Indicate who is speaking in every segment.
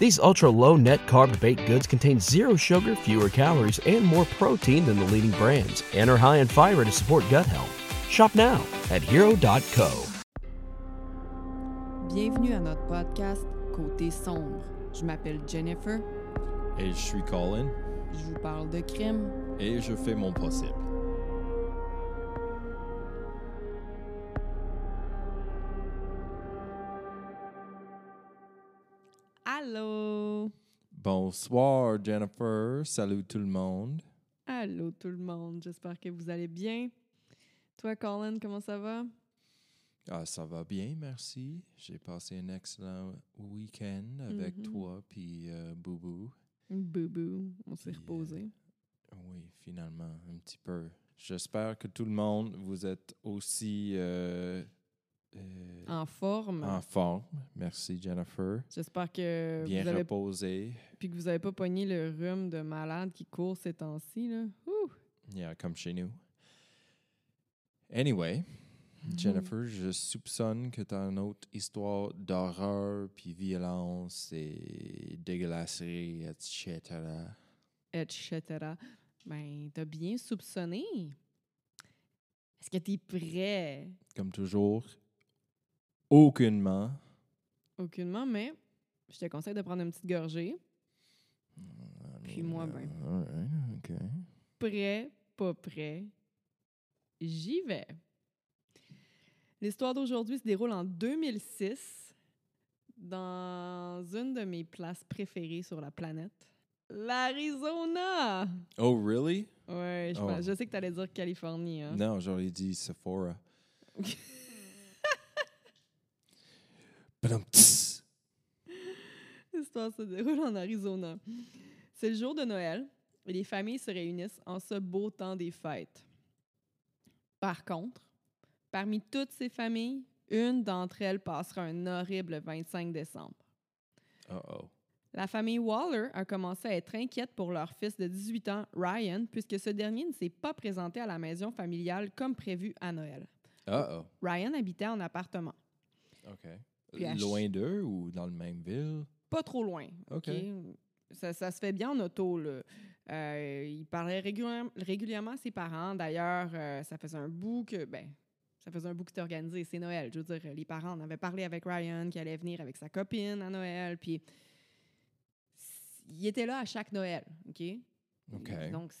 Speaker 1: These ultra low net carb baked goods contain zero sugar, fewer calories, and more protein than the leading brands, and are high in fiber to support gut health. Shop now at hero.co.
Speaker 2: Bienvenue à notre podcast Côté sombre. Je m'appelle Jennifer.
Speaker 3: Et je suis Colin
Speaker 2: Je vous parle de crime.
Speaker 3: et je fais mon possible.
Speaker 2: Allô?
Speaker 3: Bonsoir Jennifer, salut tout le monde.
Speaker 2: Allô tout le monde. J'espère que vous allez bien. Toi, Colin, comment ça va?
Speaker 3: Ah, ça va bien, merci. J'ai passé un excellent week-end avec
Speaker 2: Mhm.
Speaker 3: toi puis euh, Boubou.
Speaker 2: Boubou, on s'est
Speaker 3: euh,
Speaker 2: reposé.
Speaker 3: Oui, finalement, un petit peu. J'espère que tout le monde, vous êtes aussi euh, euh,
Speaker 2: En forme.
Speaker 3: en forme. Merci Jennifer.
Speaker 2: J'espère que
Speaker 3: Bien
Speaker 2: vous avez
Speaker 3: reposé.
Speaker 2: puis que vous avez pas pogné le rhume de malade qui court ces temps-ci là. Ouh!
Speaker 3: Yeah, comme chez nous. Anyway, Jennifer, je soupçonne que tu as une autre histoire d'horreur, puis violence et dégueulasserie, etc.
Speaker 2: etc. Ben, t'as bien soupçonné. Est-ce que t'es prêt?
Speaker 3: Comme toujours, aucunement.
Speaker 2: Aucunement, mais je te conseille de prendre une petite gorgée. Puis moi, ben.
Speaker 3: Right, OK.
Speaker 2: Prêt, pas prêt, j'y vais. L'histoire d'aujourd'hui se déroule en 2006 dans une de mes places préférées sur la planète, l'Arizona.
Speaker 3: Oh, really?
Speaker 2: Ouais, je,
Speaker 3: Oh.
Speaker 2: je sais que tu allais dire Californie. Hein?
Speaker 3: Non, j'aurais dit Sephora.
Speaker 2: L'histoire se déroule en Arizona. C'est le jour de Noël et les familles se réunissent en ce beau temps des fêtes. Par contre, parmi toutes ces familles, une d'entre elles passera un horrible 25 décembre. La famille Waller a commencé à être inquiète pour leur fils de 18 ans, Ryan, puisque ce dernier ne s'est pas présenté à la maison familiale comme prévu à Noël. Ryan habitait en appartement. Puis à
Speaker 3: Loin d'eux ou dans la même ville?
Speaker 2: pas trop loin.
Speaker 3: OK.
Speaker 2: Ça, ça se fait bien en auto. Là. Euh, il parlait régulièrement, régulièrement à ses parents. D'ailleurs, euh, ça faisait un bout que. Ben, ça faisait un bout que c'était organisé. C'est Noël. Je veux dire, les parents en avaient parlé avec Ryan, qui allait venir avec sa copine à Noël. Puis, il était là à chaque Noël. OK? Donc,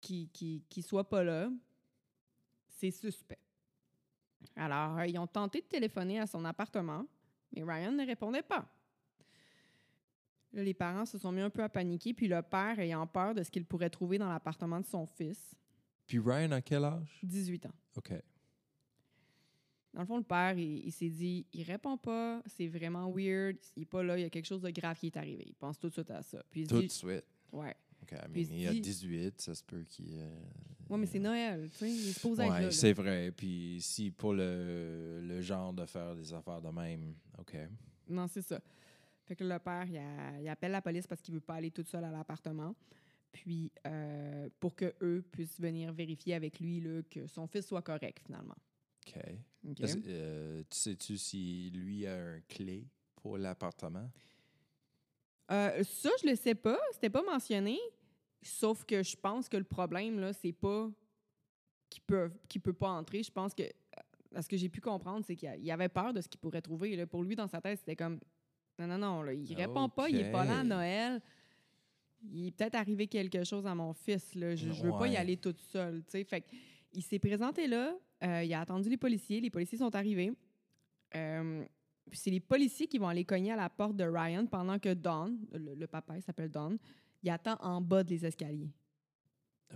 Speaker 2: qu'il qui, qui soit pas là, c'est suspect. Alors, euh, ils ont tenté de téléphoner à son appartement, mais Ryan ne répondait pas. Là, les parents se sont mis un peu à paniquer, puis le père, ayant peur de ce qu'il pourrait trouver dans l'appartement de son fils,
Speaker 3: Puis Ryan, à quel âge?
Speaker 2: 18 ans.
Speaker 3: OK.
Speaker 2: Dans le fond, le père, il, il s'est dit, il répond pas, c'est vraiment weird, il est pas là, il y a quelque chose de grave qui est arrivé. Il pense tout de suite à ça. Puis il se
Speaker 3: Tout de suite.
Speaker 2: ouais, Se
Speaker 3: il y a
Speaker 2: dit-
Speaker 3: 18, ça se peut qu'il... euh,
Speaker 2: ouais, mais c'est Noël, tu sais, il supposé être là,
Speaker 3: Ouais, c'est vrai. Puis si pas le, le genre de faire des affaires de même, OK.
Speaker 2: Non, c'est ça. Fait que le père, il, a- il appelle la police parce qu'il veut pas aller tout seul à l'appartement. Puis, euh, pour que eux puissent venir vérifier avec lui là, que son fils soit correct, finalement.
Speaker 3: OK.
Speaker 2: OK?
Speaker 3: Est-ce- euh, tu sais-tu si lui a un clé pour l'appartement?
Speaker 2: Euh, ça, je le sais pas. C'était pas mentionné. Sauf que je pense que le problème, là, c'est pas qu'il peut, qu'il peut pas entrer. Je pense que, euh, à ce que j'ai pu comprendre, c'est qu'il avait peur de ce qu'il pourrait trouver. là. Pour lui, dans sa tête, c'était comme non, non, non, là, il répond pas, il est pas là à. Noël. Il est peut-être arrivé quelque chose à mon fils. Là. Je, je veux pas y aller toute seule. Fait il s'est présenté là, euh, il a attendu les policiers, les policiers sont arrivés. Euh, puis c'est les policiers qui vont aller cogner à la porte de Ryan pendant que Don, le, le papa, il s'appelle Don, il attend en bas des escaliers.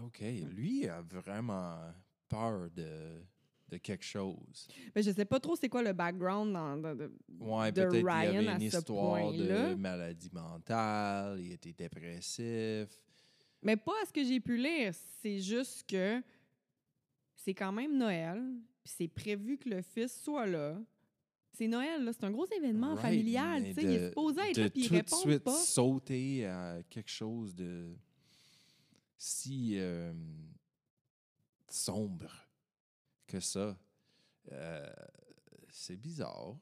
Speaker 3: OK. Lui a vraiment peur de, de quelque chose.
Speaker 2: Mais je sais pas trop c'est quoi le background dans, dans- de-
Speaker 3: Ouais,
Speaker 2: de
Speaker 3: peut-être
Speaker 2: Ryan
Speaker 3: avait
Speaker 2: à
Speaker 3: une
Speaker 2: ce
Speaker 3: histoire de maladie mentale, il était dépressif.
Speaker 2: Mais pas à ce que j'ai pu lire. C'est juste que c'est quand même Noël, puis c'est prévu que le fils soit là. C'est Noël, là. C'est un gros événement
Speaker 3: Right,
Speaker 2: familial. tu sais, Il est supposé être
Speaker 3: de
Speaker 2: là, puis il répond
Speaker 3: suite
Speaker 2: pas.
Speaker 3: sauter à quelque chose de si euh, sombre que ça, euh, c'est bizarre.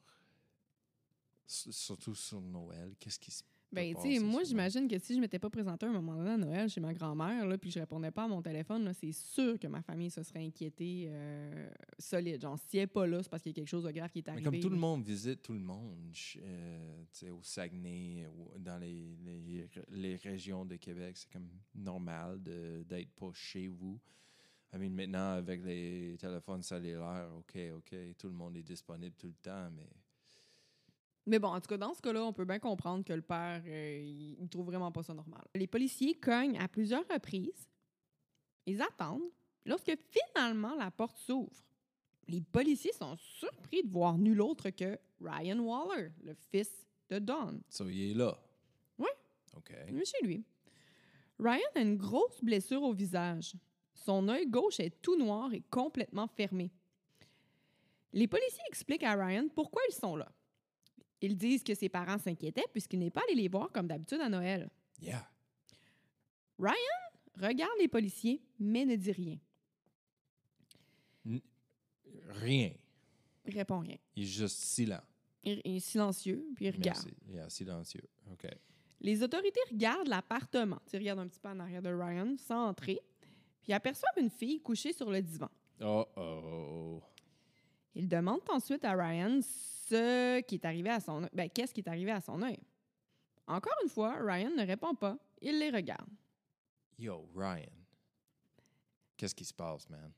Speaker 3: S- Surtout sur Noël, qu'est-ce qui se
Speaker 2: Ben, tu sais, moi, j'imagine que si je m'étais pas présentée à un moment donné à Noël chez ma grand-mère, puis je répondais pas à mon téléphone, c'est sûr que ma famille se serait inquiétée euh, solide. Genre, si elle n'est pas là, c'est parce qu'il y a quelque chose de grave qui est
Speaker 3: Mais
Speaker 2: arrivé.
Speaker 3: comme tout le monde visite tout le monde, euh, tu sais, au Saguenay, ou dans les, les, les régions de Québec, c'est comme normal d'être pas chez vous. I mean, maintenant, avec les téléphones cellulaires, OK, OK, tout le monde est disponible tout le temps, mais
Speaker 2: Mais bon, en tout cas, dans ce cas-là, on peut bien comprendre que le père, euh, il, il trouve vraiment pas ça normal. Les policiers cognent à plusieurs reprises. Ils attendent. Lorsque finalement la porte s'ouvre, les policiers sont surpris de voir nul autre que Ryan Waller, le fils de Don.
Speaker 3: ça, il est là.
Speaker 2: Oui.
Speaker 3: OK.
Speaker 2: Il est chez lui. Ryan a une grosse blessure au visage. Son œil gauche est tout noir et complètement fermé. Les policiers expliquent à Ryan pourquoi ils sont là. Ils disent que ses parents s'inquiétaient puisqu'il n'est pas allé les voir comme d'habitude à Noël.
Speaker 3: Yeah.
Speaker 2: Regarde les policiers, mais ne dit rien.
Speaker 3: Rien.
Speaker 2: Il répond rien.
Speaker 3: Il est juste silent.
Speaker 2: Il il est silencieux, puis il regarde.
Speaker 3: Merci. Est silencieux. OK.
Speaker 2: Les autorités regardent l'appartement. Ils regardent un petit peu en arrière de Ryan sans entrer, puis aperçoivent une fille couchée sur le divan.
Speaker 3: Oh, oh.
Speaker 2: Ils demandent ensuite à Ryan ce qui est arrivé à son œil. Ben, qu'est-ce qui est arrivé à son œil. Encore une fois, Ryan ne répond pas. Il les regarde.
Speaker 3: Yo, Ryan. Qu'est-ce qui se passe, man?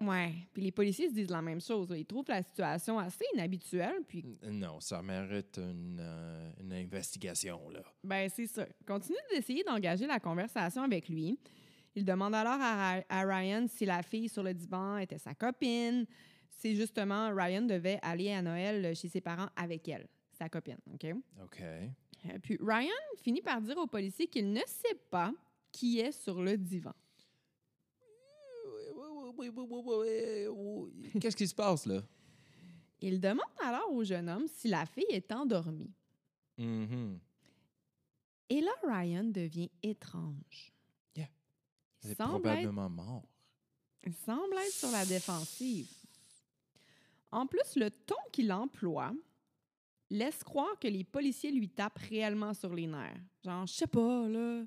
Speaker 2: Ouais. Puis les policiers se disent la même chose. Ils trouvent la situation assez inhabituelle. Puis,
Speaker 3: Non, ça mérite une, euh, une investigation, là.
Speaker 2: ben, c'est ça. Ils continuent d'essayer d'engager la conversation avec lui. Il demande alors à, à Ryan si la fille sur le divan était sa copine. C'est justement, Ryan devait aller à Noël chez ses parents avec elle, sa copine. OK?
Speaker 3: OK.
Speaker 2: Euh, Puis Ryan finit par dire aux policiers qu'il ne sait pas qui est sur le divan.
Speaker 3: Qu'est-ce qui se passe, là?
Speaker 2: Il demande alors au jeune homme si la fille est endormie.
Speaker 3: Mhm.
Speaker 2: Et là, Ryan devient étrange.
Speaker 3: Yeah. Elle est
Speaker 2: être,
Speaker 3: probablement mort.
Speaker 2: il semble être sur la défensive. En plus, le ton qu'il emploie laisse croire que les policiers lui tapent réellement sur les nerfs. Genre, je sais pas, là.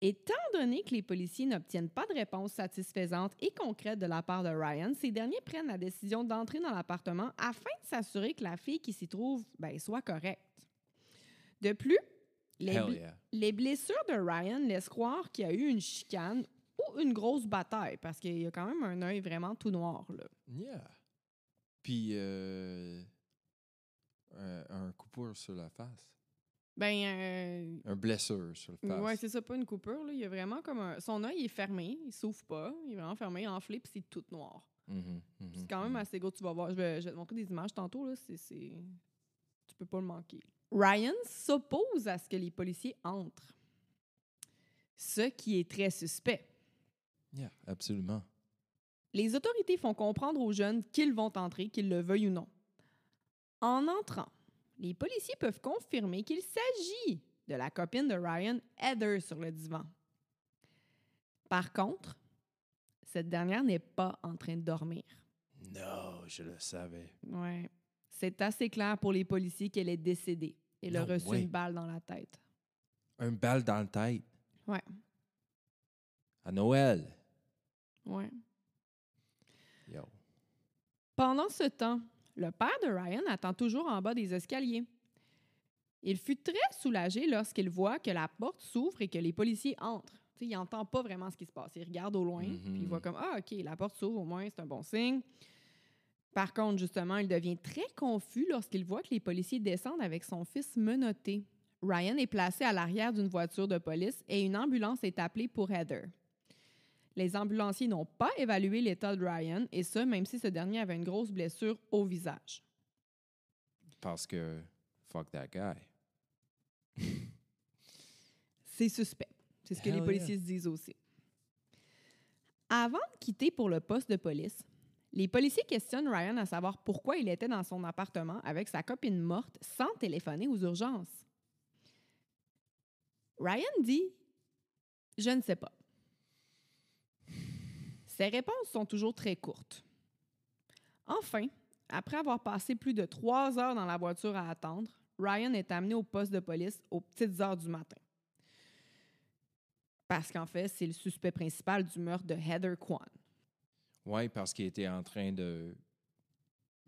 Speaker 2: Étant donné que les policiers n'obtiennent pas de réponse satisfaisante et concrète de la part de Ryan, ces derniers prennent la décision d'entrer dans l'appartement afin de s'assurer que la fille qui s'y trouve ben, soit correcte. De plus, les,
Speaker 3: Hell
Speaker 2: bl-
Speaker 3: yeah.
Speaker 2: les blessures de Ryan laissent croire qu'il y a eu une chicane une grosse bataille parce qu'il y a quand même un œil vraiment tout noir. Là.
Speaker 3: Yeah. Puis, euh, un, un coupure sur la face.
Speaker 2: Ben, euh,
Speaker 3: Un blessure sur la face.
Speaker 2: ouais, c'est ça, pas une coupure. Là. Il y a vraiment comme un... Son œil est fermé, il s'ouvre pas, il est vraiment fermé, enflé, puis c'est tout noir.
Speaker 3: Mhm, mhm,
Speaker 2: C'est quand même
Speaker 3: mhm.
Speaker 2: assez gros, tu vas voir. Je vais, je vais te montrer des images tantôt, là. C'est... Tu peux pas le manquer. Ryan s'oppose à ce que les policiers entrent. Ce qui est très suspect.
Speaker 3: Yeah, absolument.
Speaker 2: Les autorités font comprendre aux jeunes qu'ils vont entrer, qu'ils le veuillent ou non. En entrant, les policiers peuvent confirmer qu'il s'agit de la copine de Ryan, Heather, sur le divan. Par contre, cette dernière n'est pas en train de dormir.
Speaker 3: Non, je le savais.
Speaker 2: Ouais. C'est assez clair pour les policiers qu'elle est décédée. Elle a reçu une balle dans la tête.
Speaker 3: Un balle dans le tête?
Speaker 2: Ouais.
Speaker 3: À Noël?
Speaker 2: Ouais.
Speaker 3: Yo.
Speaker 2: Pendant ce temps, le père de Ryan attend toujours en bas des escaliers. Il fut très soulagé lorsqu'il voit que la porte s'ouvre et que les policiers entrent. Il n'entend pas vraiment ce qui se passe. Il regarde au loin,
Speaker 3: Mhm.
Speaker 2: puis il voit comme Ah, OK, la porte s'ouvre, au moins, c'est un bon signe. Par contre, justement, il devient très confus lorsqu'il voit que les policiers descendent avec son fils menotté. Ryan est placé à l'arrière d'une voiture de police et une ambulance est appelée pour Heather. Les ambulanciers n'ont pas évalué l'état de Ryan, et ce, même si ce dernier avait une grosse blessure au visage.
Speaker 3: Parce que fuck that guy.
Speaker 2: C'est suspect. C'est ce que les policiers se disent aussi. Avant de quitter pour le poste de police, les policiers questionnent Ryan à savoir pourquoi il était dans son appartement avec sa copine morte sans téléphoner aux urgences. Ryan dit Je ne sais pas. Ses réponses sont toujours très courtes. Enfin, après avoir passé plus de trois heures dans la voiture à attendre, Ryan est amené au poste de police aux petites heures du matin. Parce qu'en fait, c'est le suspect principal du meurtre de Heather Kwan.
Speaker 3: Oui, parce qu'il était en train de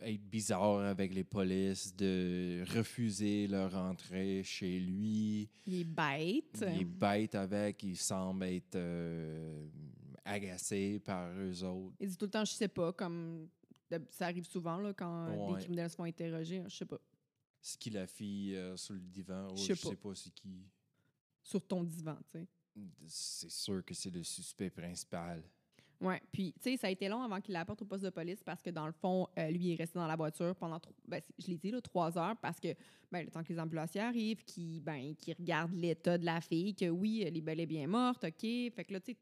Speaker 3: être bizarre avec les polices, de refuser leur entrée chez lui.
Speaker 2: Il est bête.
Speaker 3: Il est bête avec, il semble être euh, agacé par eux autres.
Speaker 2: Il dit tout le temps, je sais pas, comme ça arrive souvent là, quand
Speaker 3: Ouais.
Speaker 2: des criminels se font interroger. Je sais pas.
Speaker 3: Ce qu'il a fait euh, sur le divan, oh,
Speaker 2: Je sais pas.
Speaker 3: pas c'est qui.
Speaker 2: Sur ton divan, tu sais.
Speaker 3: C'est sûr que c'est le suspect principal.
Speaker 2: Ouais. Puis, tu sais, ça a été long avant qu'il l'apporte au poste de police parce que, dans le fond, euh, lui, il est resté dans la voiture pendant, ben, je l'ai dit, là, trois heures parce que, ben, le temps que les ambulanciers arrivent, qui ben, qui regardent l'état de la fille, que oui, elle est bel et bien morte, OK. Fait que là, tu sais,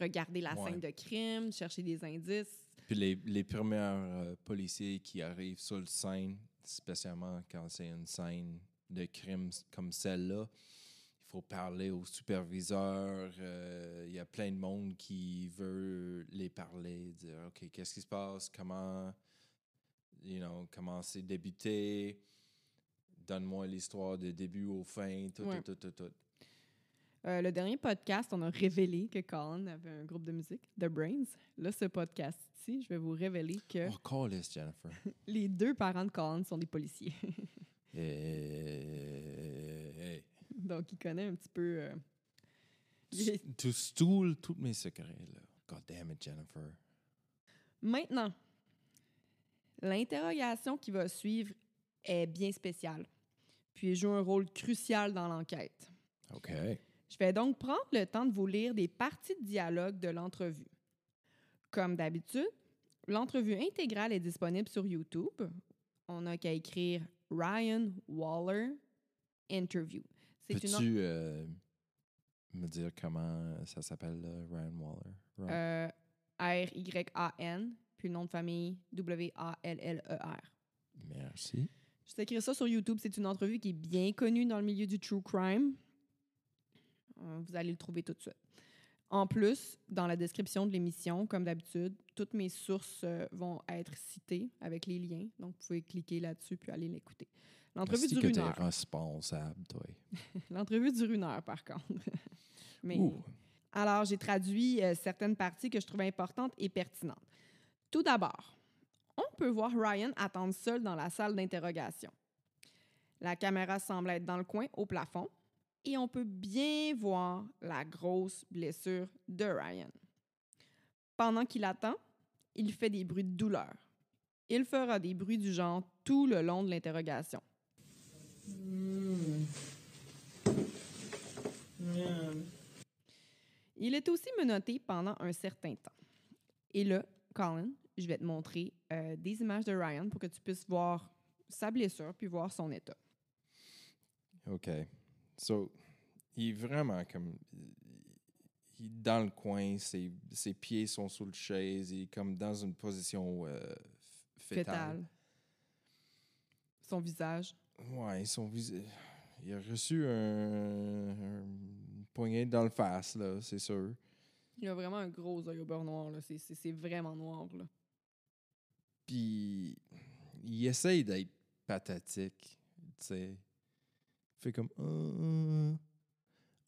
Speaker 2: regarder la
Speaker 3: Ouais.
Speaker 2: scène de crime, chercher des indices.
Speaker 3: Puis les, les premiers euh, policiers qui arrivent sur le scène, spécialement quand c'est une scène de crime comme celle-là, il faut parler au superviseur. euh, Il y a plein de monde qui veut les parler, dire OK, qu'est-ce qui se passe, comment, you know, comment c'est débuté, donne-moi l'histoire de début au fin, tout,
Speaker 2: Ouais.
Speaker 3: tout, tout, tout, tout.
Speaker 2: Euh, le dernier podcast, on a révélé que Colin avait un groupe de musique, The Brains. Là, ce podcast-ci, je vais vous révéler que
Speaker 3: Oh, call this, Jennifer.
Speaker 2: les deux parents de Colin sont des policiers.
Speaker 3: Eh, hey.
Speaker 2: Donc, il connaît un petit peu. euh, les-
Speaker 3: Tu stoules tous mes secrets, là. God damn it, Jennifer.
Speaker 2: Maintenant, l'interrogation qui va suivre est bien spéciale, puis elle joue un rôle crucial dans l'enquête.
Speaker 3: OK.
Speaker 2: Je vais donc prendre le temps de vous lire des parties de dialogue de l'entrevue. Comme d'habitude, l'entrevue intégrale est disponible sur YouTube. On n'a qu'à écrire Ryan Waller Interview. C'est une
Speaker 3: Peux-tu euh, me dire comment ça s'appelle, Ryan Waller? Ryan-
Speaker 2: euh, R-Y-A-N, puis le nom de famille W-A-L-L-E-R.
Speaker 3: Merci.
Speaker 2: Je t'ai écrit ça sur YouTube. C'est une entrevue qui est bien connue dans le milieu du true crime. Vous allez le trouver tout de suite. En plus, dans la description de l'émission, comme d'habitude, toutes mes sources euh, vont être citées avec les liens. Donc, vous pouvez cliquer là-dessus puis aller l'écouter. L'entrevue dure
Speaker 3: que
Speaker 2: une
Speaker 3: t'es
Speaker 2: heure.
Speaker 3: responsable, toi.
Speaker 2: L'entrevue dure une heure, par contre. Mais,
Speaker 3: Ouh.
Speaker 2: alors, j'ai traduit euh, certaines parties que je trouvais importantes et pertinentes. Tout d'abord, on peut voir Ryan attendre seul dans la salle d'interrogation. La caméra semble être dans le coin, au plafond, et on peut bien voir la grosse blessure de Ryan. Pendant qu'il attend, il fait des bruits de douleur. Il fera des bruits du genre tout le long de l'interrogation. Il est aussi menotté pendant un certain temps. Et là, Colin, je vais te montrer euh, des images de Ryan pour que tu puisses voir sa blessure puis voir son état.
Speaker 3: OK. So, il est vraiment comme. Il est dans le coin, ses, ses pieds sont sous le chaise, il est comme dans une position euh, fétale.
Speaker 2: Fétal. Son visage.
Speaker 3: Ouais, son vis- Il a reçu un, un poignet dans le face, là, c'est sûr.
Speaker 2: Il a vraiment un gros œil au beurre noir. là. C'est vraiment noir. Là.
Speaker 3: Puis il essaye d'être pathétique, tu sais. Il fait comme euh,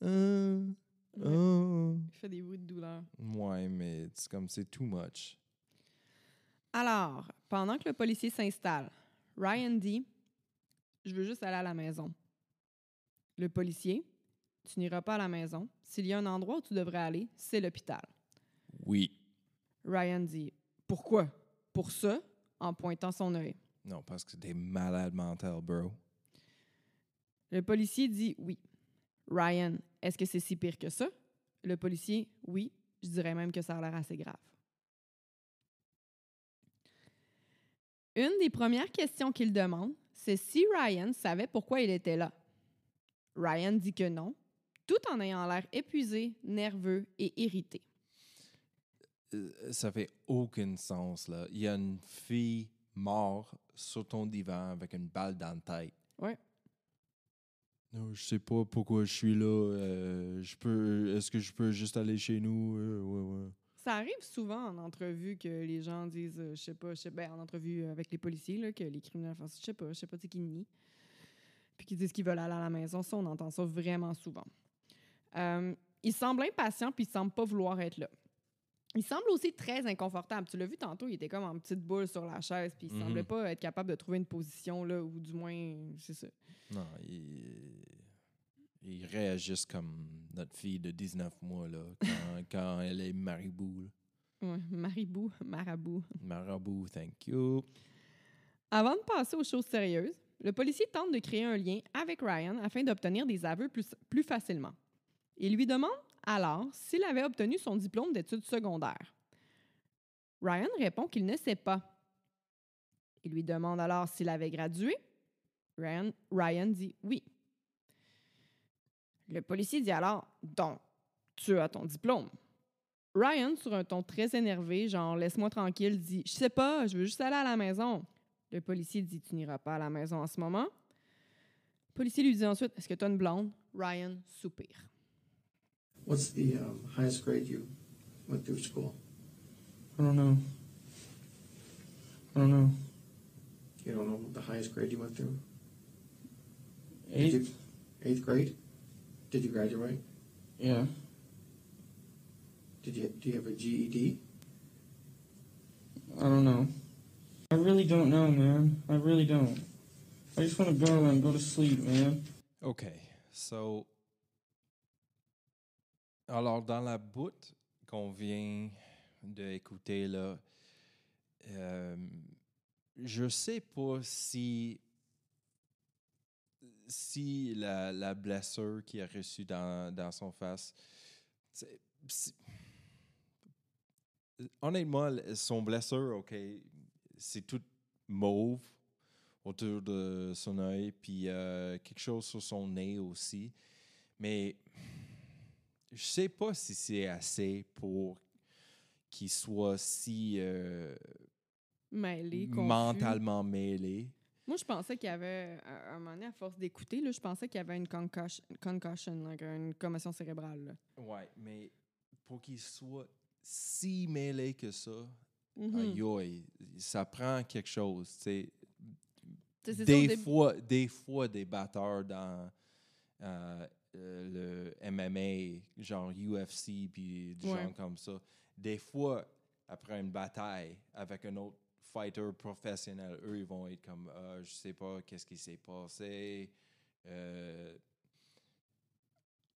Speaker 3: euh, euh.
Speaker 2: Il fait des bruits de douleur.
Speaker 3: Ouais, mais c'est comme c'est too much.
Speaker 2: Alors, pendant que le policier s'installe, Ryan dit Je veux juste aller à la maison. Le policier Tu n'iras pas à la maison. S'il y a un endroit où tu devrais aller, c'est l'hôpital.
Speaker 3: Oui.
Speaker 2: Ryan dit Pourquoi? Pour ça, en pointant son œil.
Speaker 3: Non, parce que t'es malade mental, bro.
Speaker 2: Le policier dit Oui. Ryan, est-ce que c'est si pire que ça? Le policier Oui. Je dirais même que ça a l'air assez grave. Une des premières questions qu'il demande, c'est si Ryan savait pourquoi il était là. Ryan dit que non, tout en ayant l'air épuisé, nerveux et irrité.
Speaker 3: Euh, Ça fait aucun sens, là. Il y a une fille morte sur ton divan avec une balle dans la tête.
Speaker 2: Ouais.
Speaker 3: Non, je sais pas pourquoi je suis là. euh, je peux. Est-ce que je peux juste aller chez nous? Euh, ouais, ouais.
Speaker 2: Ça arrive souvent en entrevue que les gens disent, euh, je sais pas, je sais, ben, en entrevue avec les policiers, là, que les criminels font, je sais pas, je sais pas, sais, qui nient. Puis qui disent qu'ils veulent aller à la maison. Ça, on entend ça vraiment souvent. Euh, il semble impatient, puis il semble pas vouloir être là. Il semble aussi très inconfortable. Tu l'as vu tantôt, il était comme en petite boule sur la chaise, puis il
Speaker 3: Mhm.
Speaker 2: semblait pas être capable de trouver une position, là, ou du moins, c'est ça.
Speaker 3: Non, ils réagissent comme notre fille de 19 mois, là, quand, quand elle est maribou. là.
Speaker 2: Ouais, maribou, marabout.
Speaker 3: Marabout, thank you.
Speaker 2: Avant de passer aux choses sérieuses, le policier tente de créer un lien avec Ryan afin d'obtenir des aveux plus, plus facilement. Il lui demande alors s'il avait obtenu son diplôme d'études secondaires? Ryan répond qu'il ne sait pas. Il lui demande alors s'il avait gradué? Ryan, dit oui. Le policier dit alors Donc, tu as ton diplôme. Ryan, sur un ton très énervé, genre laisse-moi tranquille, dit Je sais pas, je veux juste aller à la maison. Le policier dit Tu n'iras pas à la maison en ce moment. Le policier lui dit ensuite Est-ce que tu as une blonde? Ryan soupire.
Speaker 4: What's the um, highest grade you went through school?
Speaker 5: I don't know. I don't know.
Speaker 4: You don't know the highest grade you went through? Did
Speaker 5: Eight?
Speaker 4: you, eighth grade? Did you graduate?
Speaker 5: Yeah.
Speaker 4: Did you do you have a GED?
Speaker 5: I don't know. I really don't know, man. I really don't. I just want to go and go to sleep, man.
Speaker 3: OK. So, alors, dans la bout qu'on vient d'écouter, là, euh, je sais pas si si la, blessure qu'il a reçue dans, son face, honnêtement, son blessure, OK, c'est tout mauve autour de son œil, puis euh, quelque chose sur son nez aussi. Mais je sais pas si c'est assez pour qu'il soit si euh,
Speaker 2: Mêlé, confus.
Speaker 3: mentalement mêlé.
Speaker 2: Moi, je pensais qu'il y avait, à un moment donné, à force d'écouter, je pensais qu'il y avait une concussion, concussion une commotion cérébrale.
Speaker 3: Ouais, mais pour qu'il soit si mêlé que ça,
Speaker 2: Mhm.
Speaker 3: aïe, aïe, ça prend quelque chose. tu sais.
Speaker 2: Tu sais, c'est ça, au
Speaker 3: Des fois, des fois, des batteurs dans euh, euh, le MMA, genre UFC, puis des
Speaker 2: Ouais.
Speaker 3: gens comme ça, des fois, après une bataille avec un autre fighter professionnel, eux, ils vont être comme, Ah, je sais pas qu'est-ce qui s'est passé. Euh,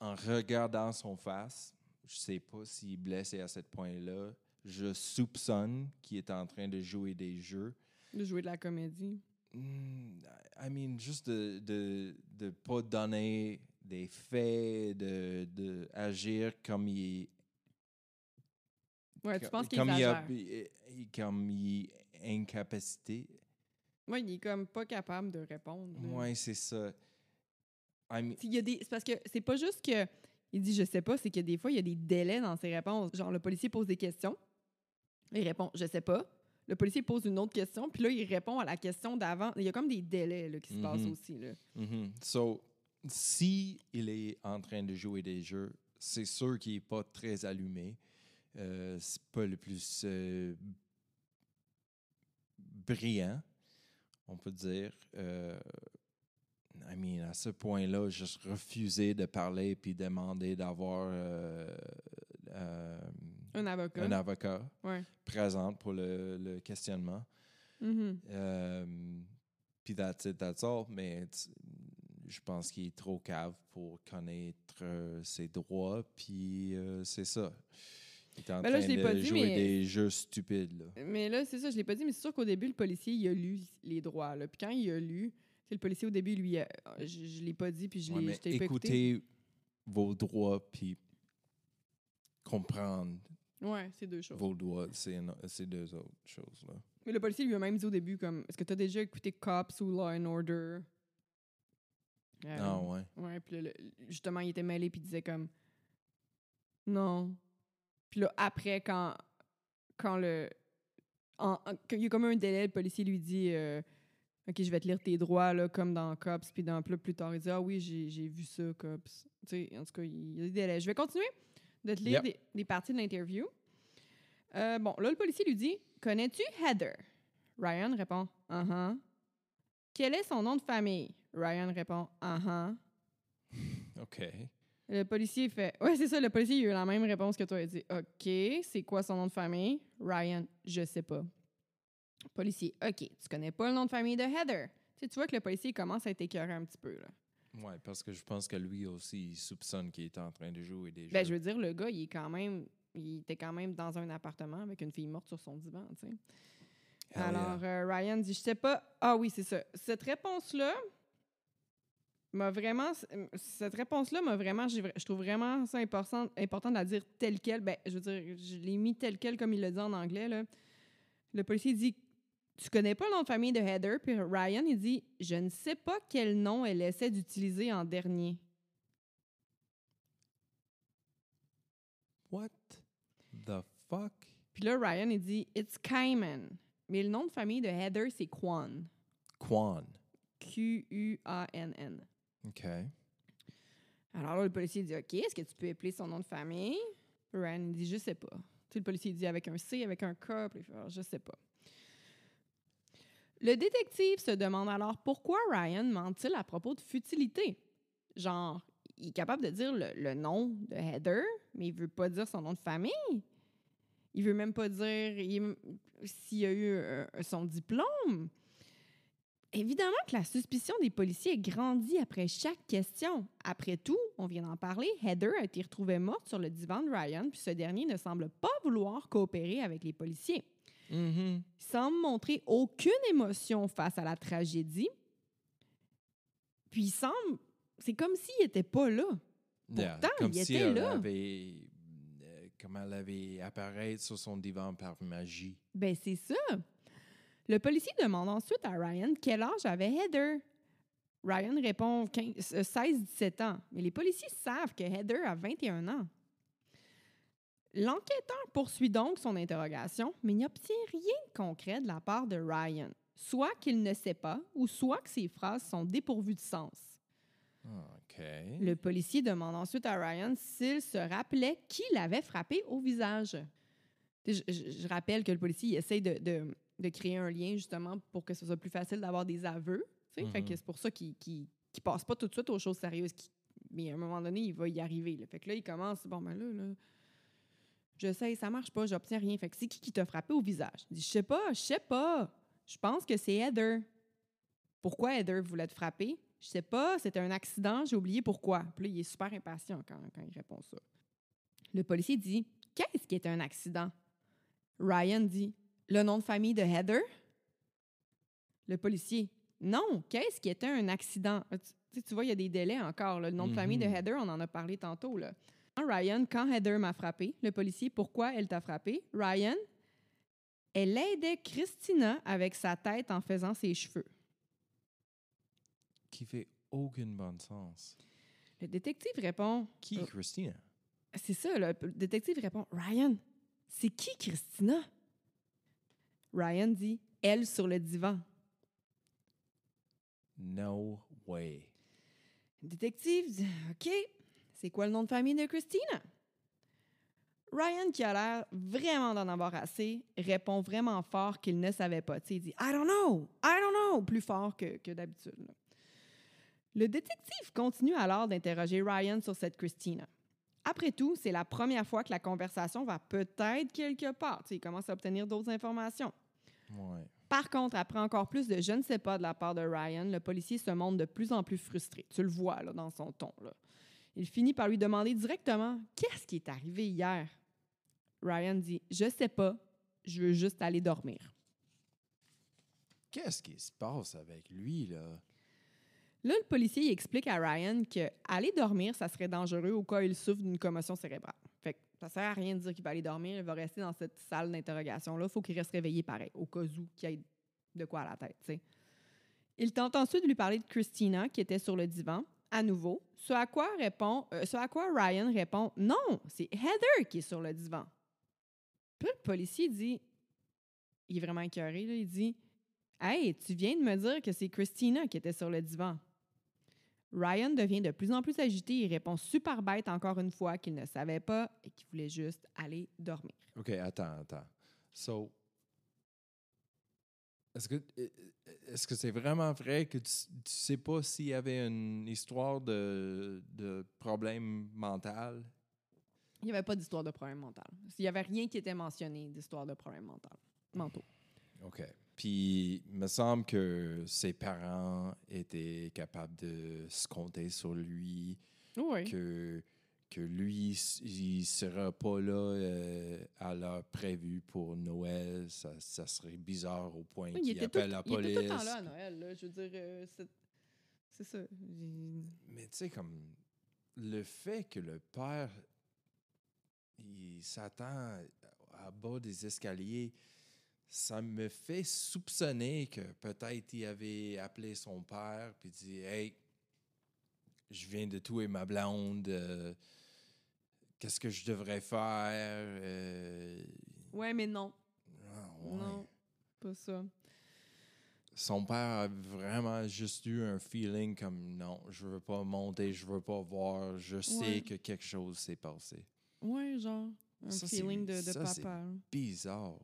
Speaker 3: en regardant son face, je sais pas s'il est blessé à ce point-là. Je soupçonne qu'il est en train de jouer des jeux.
Speaker 2: de jouer de la comédie.
Speaker 3: Hmm, I mean, juste de de, de pas donner des faits, de, de agir comme il
Speaker 2: Ouais, tu penses qu'il
Speaker 3: comme il, a- il- comme il est incapacité.
Speaker 2: Ouais, il est comme pas capable de répondre.
Speaker 3: Ouais, c'est ça.
Speaker 2: Il y a des- C'est parce que c'est pas juste que il dit je sais pas, c'est que des fois, il y a des délais dans ses réponses. Genre, le policier pose des questions, il répond je sais pas. Le policier pose une autre question, puis là, il répond à la question d'avant. Il y a comme des délais là, qui se passent
Speaker 3: Mhm.
Speaker 2: aussi. Là.
Speaker 3: mhm. So, si il est en train de jouer des jeux, c'est sûr qu'il est pas très allumé. Euh, c'est pas le plus euh, brillant, on peut dire. Euh, I mean, à ce point-là, juste refuser de parler puis demander d'avoir euh, euh,
Speaker 2: Un avocat.
Speaker 3: un avocat
Speaker 2: Ouais.
Speaker 3: présent pour le, le questionnement.
Speaker 2: Mhm.
Speaker 3: Euh, Puis that's it, that's all. Mais je pense qu'il est trop cave pour connaître euh, ses droits. Puis euh, c'est ça. Il est en
Speaker 2: Ben là,
Speaker 3: train
Speaker 2: je
Speaker 3: de
Speaker 2: pas dit,
Speaker 3: jouer
Speaker 2: mais-
Speaker 3: des jeux stupides. Là.
Speaker 2: Mais là, c'est ça, je l'ai pas dit, mais c'est sûr qu'au début, le policier, il a lu les droits. Là. Puis quand il a lu, le policier, au début, lui, a- je, je l'ai pas dit, puis je
Speaker 3: Ouais,
Speaker 2: l'ai pas écouté.
Speaker 3: écoutez vos droits, puis comprendre
Speaker 2: Ouais, c'est deux choses.
Speaker 3: vos droits, c'est deux autres choses. Là.
Speaker 2: Mais le policier lui a même dit au début, comme, est-ce que tu as déjà écouté Cops ou Law and Order? Euh,
Speaker 3: Ah ouais.
Speaker 2: Ouais, puis là, justement, il était mêlé, puis il disait comme, non. Puis là, après, quand, quand le. en- il y a comme un délai, le policier lui dit, euh, OK, je vais te lire tes droits, là, comme dans Cops, puis dans plus, plus tard, il dit, ah oui, j'ai j'ai vu ça, Cops. Tu sais, en tout cas, il y a des délais. Je vais continuer de te lire
Speaker 3: Yep.
Speaker 2: des, des parties de l'interview. Euh, bon, là, le policier lui dit, connais-tu Heather? Ryan répond, uh-huh. Quel est son nom de famille? Ryan répond, uh-huh.
Speaker 3: OK.
Speaker 2: Le policier fait. Ouais, c'est ça, le policier il a eu la même réponse que toi. Il dit OK, c'est quoi son nom de famille? Ryan, je sais pas. Policier, OK, tu connais pas le nom de famille de Heather? Tu, sais, tu vois que le policier commence à être écœuré un petit peu. Là.
Speaker 3: Ouais, parce que je pense que lui aussi, il soupçonne qu'il est en train de jouer des
Speaker 2: Ben, je
Speaker 3: jeux.
Speaker 2: veux dire, le gars, il est quand même. Il était quand même dans un appartement avec une fille morte sur son divan, tu sais. Alors, euh, Ryan dit, je sais pas. Ah oui, c'est ça. Cette réponse-là m'a vraiment. Cette réponse-là m'a vraiment. Je trouve vraiment ça important, important de la dire telle quelle. Ben, je veux dire, je l'ai mis telle quelle comme il le dit en anglais. Là. Le policier dit Tu connais pas le nom de famille de Heather Puis Ryan, il dit Je ne sais pas quel nom elle essaie d'utiliser en dernier.
Speaker 3: What the fuck?
Speaker 2: Puis là, Ryan, il dit It's Cayman. Mais le nom de famille de Heather, c'est Quan.
Speaker 3: Quan.
Speaker 2: Q-U-A-N-N.
Speaker 3: OK.
Speaker 2: Alors là, le policier dit OK, est-ce que tu peux appeler son nom de famille? Ryan dit Je sais pas. Tu sais, le policier dit avec un C, avec un K, puis Ah, Je sais pas. Le détective se demande alors pourquoi Ryan ment-il à propos de futilité? Genre, il est capable de dire le, nom de Heather, mais il veut pas dire son nom de famille. Il veut même pas dire il- s'il a eu euh, son diplôme. Évidemment que la suspicion des policiers grandit après chaque question. Après tout, on vient d'en parler, Heather a été retrouvée morte sur le divan de Ryan, puis ce dernier ne semble pas vouloir coopérer avec les policiers.
Speaker 3: Mhm.
Speaker 2: Il semble montrer aucune émotion face à la tragédie. Puis il semble... C'est comme s'il n'était pas là.
Speaker 3: Yeah,
Speaker 2: Pourtant,
Speaker 3: comme
Speaker 2: il
Speaker 3: si
Speaker 2: était
Speaker 3: elle
Speaker 2: là.
Speaker 3: avait, euh, comme elle avait apparaître sur son divan par magie.
Speaker 2: Ben, c'est ça. Le policier demande ensuite à Ryan quel âge avait Heather. Ryan répond 16-17 ans. Mais les policiers savent que Heather a 21 ans. L'enquêteur poursuit donc son interrogation, mais n'obtient rien de concret de la part de Ryan. Soit qu'il ne sait pas, ou soit que ses phrases sont dépourvues de sens.
Speaker 3: OK.
Speaker 2: Le policier demande ensuite à Ryan s'il se rappelait qui l'avait frappé au visage. Je, je- je rappelle que le policier il essaye de, de- de créer un lien justement pour que ce soit plus facile d'avoir des aveux. tu sais. Fait que
Speaker 3: Mhm.
Speaker 2: c'est pour ça qu'il ne passe pas tout de suite aux choses sérieuses. Mais à un moment donné, il va y arriver. là. Fait que là, il commence, bon, ben là, là j'essaye, ça marche pas, j'obtiens rien. Fait que c'est qui qui t'a frappé au visage? Il dit, je sais pas, je sais pas. Je pense que c'est Heather. Pourquoi Heather voulait te frapper? Je sais pas, c'était un accident, j'ai oublié pourquoi. Puis là, il est super impatient quand, quand il répond ça. Le policier dit Qu'est-ce qui est un accident? Ryan dit Le nom de famille de Heather? Le policier Non, qu'est-ce qui était un accident? Euh, Tu, vois, il y a des délais encore. là. Le nom de famille de
Speaker 3: Mhm.
Speaker 2: Heather, on en a parlé tantôt. Là. Ryan, quand Heather m'a frappé, le policier, pourquoi elle t'a frappé? Ryan, elle aidait Christina avec sa tête en faisant ses cheveux.
Speaker 3: Qui fait aucun bon sens.
Speaker 2: Le détective répond
Speaker 3: Qui,
Speaker 2: Euh,
Speaker 3: Christina?
Speaker 2: C'est ça, le détective répond Ryan, c'est qui Christina? Ryan dit Elle sur le divan.
Speaker 3: No way.
Speaker 2: Le détective dit OK, c'est quoi le nom de famille de Christina? Ryan, qui a l'air vraiment d'en avoir assez, répond vraiment fort qu'il ne savait pas. Il dit I don't know, I don't know, plus fort que, que d'habitude. Le détective continue alors d'interroger Ryan sur cette Christina. Après tout, c'est la première fois que la conversation va peut-être quelque part. Tu sais, il commence à obtenir d'autres informations.
Speaker 3: Ouais.
Speaker 2: Par contre, après encore plus de je ne sais pas de la part de Ryan, le policier se montre de plus en plus frustré. Tu le vois là, dans son ton. Là. Il finit par lui demander directement Qu'est-ce qui est arrivé hier? Ryan dit Je sais pas, je veux juste aller dormir.
Speaker 3: Qu'est-ce qui se passe avec lui, là?
Speaker 2: Là, le policier explique à Ryan que aller dormir, ça serait dangereux au cas où il souffre d'une commotion cérébrale. Fait que ça sert à rien de dire qu'il va aller dormir, il va rester dans cette salle d'interrogation-là. Il faut qu'il reste réveillé pareil, au cas où qu'il ait de quoi à la tête. Il tente ensuite de lui parler de Christina, qui était sur le divan, à nouveau. Ce à quoi, répond, euh, ce à quoi Ryan répond Non, c'est Heather qui est sur le divan. Puis le policier dit Il est vraiment écœuré, là, il dit Hey, tu viens de me dire que c'est Christina qui était sur le divan. Ryan devient de plus en plus agité et répond super bête encore une fois qu'il ne savait pas et qu'il voulait juste aller dormir.
Speaker 3: OK, attends, attends. So, est-ce que euh, est-ce que c'est vraiment vrai que tu, tu sais pas s'il y avait une histoire de, de problème mental?
Speaker 2: Il n'y avait pas d'histoire de problème mental. Il n'y avait rien qui était mentionné d'histoire de problème mental. Mentaux.
Speaker 3: OK. Puis, il me semble que ses parents étaient capables de se compter sur lui,
Speaker 2: Oui.
Speaker 3: que, que lui, il ne sera pas là euh, à l'heure prévue pour Noël. Ça, ça serait bizarre au point
Speaker 2: Oui,
Speaker 3: qu'il
Speaker 2: tout,
Speaker 3: appelle la
Speaker 2: il était
Speaker 3: police.
Speaker 2: tout le temps là à Noël. là. Je veux dire, euh, c'est ça.
Speaker 3: Mais tu sais, comme le fait que le père, il s'attend à bas des escaliers, ça me fait soupçonner que peut-être il avait appelé son père puis dit Hey, je viens de tuer ma blonde, euh, qu'est-ce que je devrais faire Euh,
Speaker 2: Ouais, mais non.
Speaker 3: ah, ouais.
Speaker 2: Non, pas ça.
Speaker 3: Son père a vraiment juste eu un feeling comme non, je veux pas monter, je veux pas voir, je sais
Speaker 2: Ouais.
Speaker 3: que quelque chose s'est passé.
Speaker 2: Ouais, genre, un
Speaker 3: Ça,
Speaker 2: feeling de, de
Speaker 3: ça, c'est-
Speaker 2: papa.
Speaker 3: Bizarre.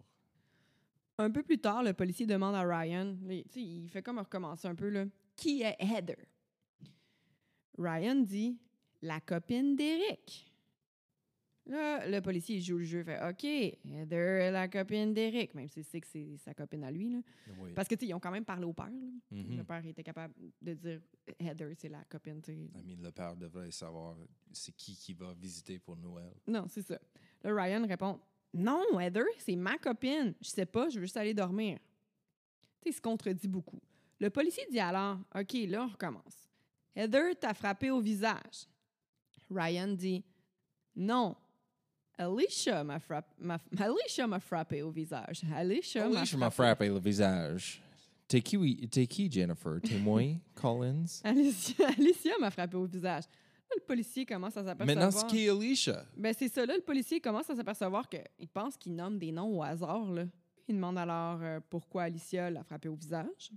Speaker 2: Un peu plus tard, le policier demande à Ryan, il fait comme recommencer un peu, là, qui est Heather? Ryan dit, la copine d'Eric. Là, le policier joue le jeu, fait OK, Heather est la copine d'Eric, même s'il sait que c'est sa copine à lui. Là.
Speaker 3: Oui.
Speaker 2: Parce que, tu sais, ils ont quand même parlé au père.
Speaker 3: Mhm.
Speaker 2: Le père était capable de dire Heather, c'est la copine.
Speaker 3: I mean, le père devrait savoir c'est qui qui va visiter pour Noël.
Speaker 2: Non, c'est ça. Là, Ryan répond Non, Heather, c'est ma copine. Je sais pas, je veux juste aller dormir. Tu sais, il se contredit beaucoup. Le policier dit alors OK, là, on recommence. Heather t'a frappé au visage. Ryan dit Non. Alicia m'a frappé, m'a, Alicia m'a frappé au visage. Alicia m'a
Speaker 3: Alicia m'a
Speaker 2: frappé.
Speaker 3: frappé le visage. T'es qui, t'es qui, Jennifer? T'es moi, Collins?
Speaker 2: Alicia, Alicia m'a frappé au visage. Le policier commence à s'apercevoir.
Speaker 3: Maintenant?
Speaker 2: Ben, c'est ça, là, le policier commence à s'apercevoir qu'il pense qu'il nomme des noms au hasard, là. Il demande alors euh, pourquoi Alicia l'a frappé au visage.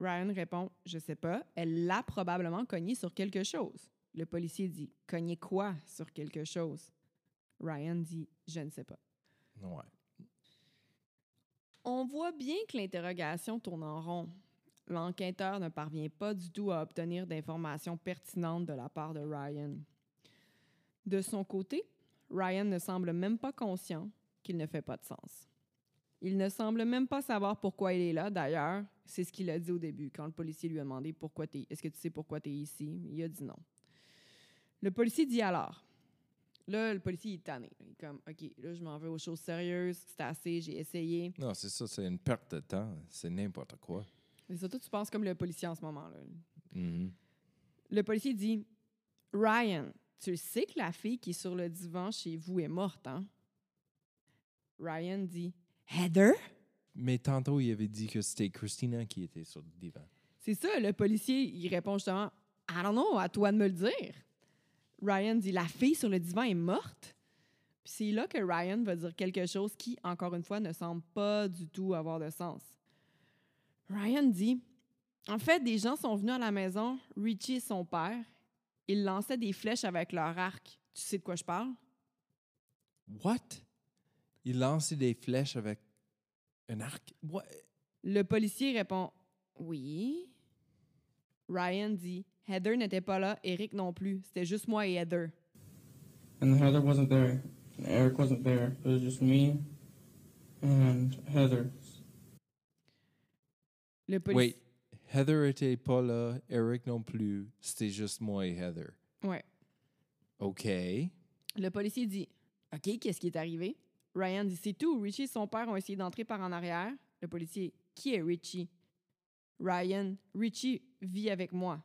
Speaker 2: Ryan répond Je sais pas, elle l'a probablement cogné sur quelque chose. Le policier dit Cogné quoi sur quelque chose Ryan dit Je ne sais pas.
Speaker 3: Ouais.
Speaker 2: On voit bien que l'interrogation tourne en rond. L'enquêteur ne parvient pas du tout à obtenir d'informations pertinentes de la part de Ryan. De son côté, Ryan ne semble même pas conscient qu'il ne fait pas de sens. Il ne semble même pas savoir pourquoi il est là. D'ailleurs, c'est ce qu'il a dit au début, quand le policier lui a demandé pourquoi est-ce que tu sais pourquoi tu es ici? Il a dit non. Le policier dit alors. Là, le policier est tanné. Il est comme, OK, là, je m'en vais aux choses sérieuses. C'est assez, j'ai essayé.
Speaker 3: Non, c'est ça, c'est une perte de temps. C'est n'importe quoi.
Speaker 2: Mais surtout, tu penses comme le policier en ce moment. Là.
Speaker 3: Mhm.
Speaker 2: Le policier dit Ryan, tu sais que la fille qui est sur le divan chez vous est morte, hein? Ryan dit Heather?
Speaker 3: Mais tantôt, il avait dit que c'était Christina qui était sur le divan.
Speaker 2: C'est ça, le policier, il répond justement I don't know, à toi de me le dire. Ryan dit La fille sur le divan est morte? Puis c'est là que Ryan va dire quelque chose qui, encore une fois, ne semble pas du tout avoir de sens. Ryan dit En fait, des gens sont venus à la maison, Richie et son père. Ils lançaient des flèches avec leur arc. Tu sais de quoi je parle?
Speaker 3: What? Il lançait des flèches avec un arc? What?
Speaker 2: Le policier répond Oui. Ryan dit Heather n'était pas là, Eric non plus. C'était juste moi et Heather.
Speaker 5: And Heather wasn't there. And Eric wasn't there. It was just me and Heather.
Speaker 2: Le policier.
Speaker 3: Heather était pas là, Eric non plus. C'était juste moi et Heather.
Speaker 2: Ouais.
Speaker 3: OK.
Speaker 2: Le policier dit OK, qu'est-ce qui est arrivé? Ryan dit C'est tout. Richie et son père ont essayé d'entrer par en arrière. Le policier Qui est Richie? Ryan Richie vit avec moi.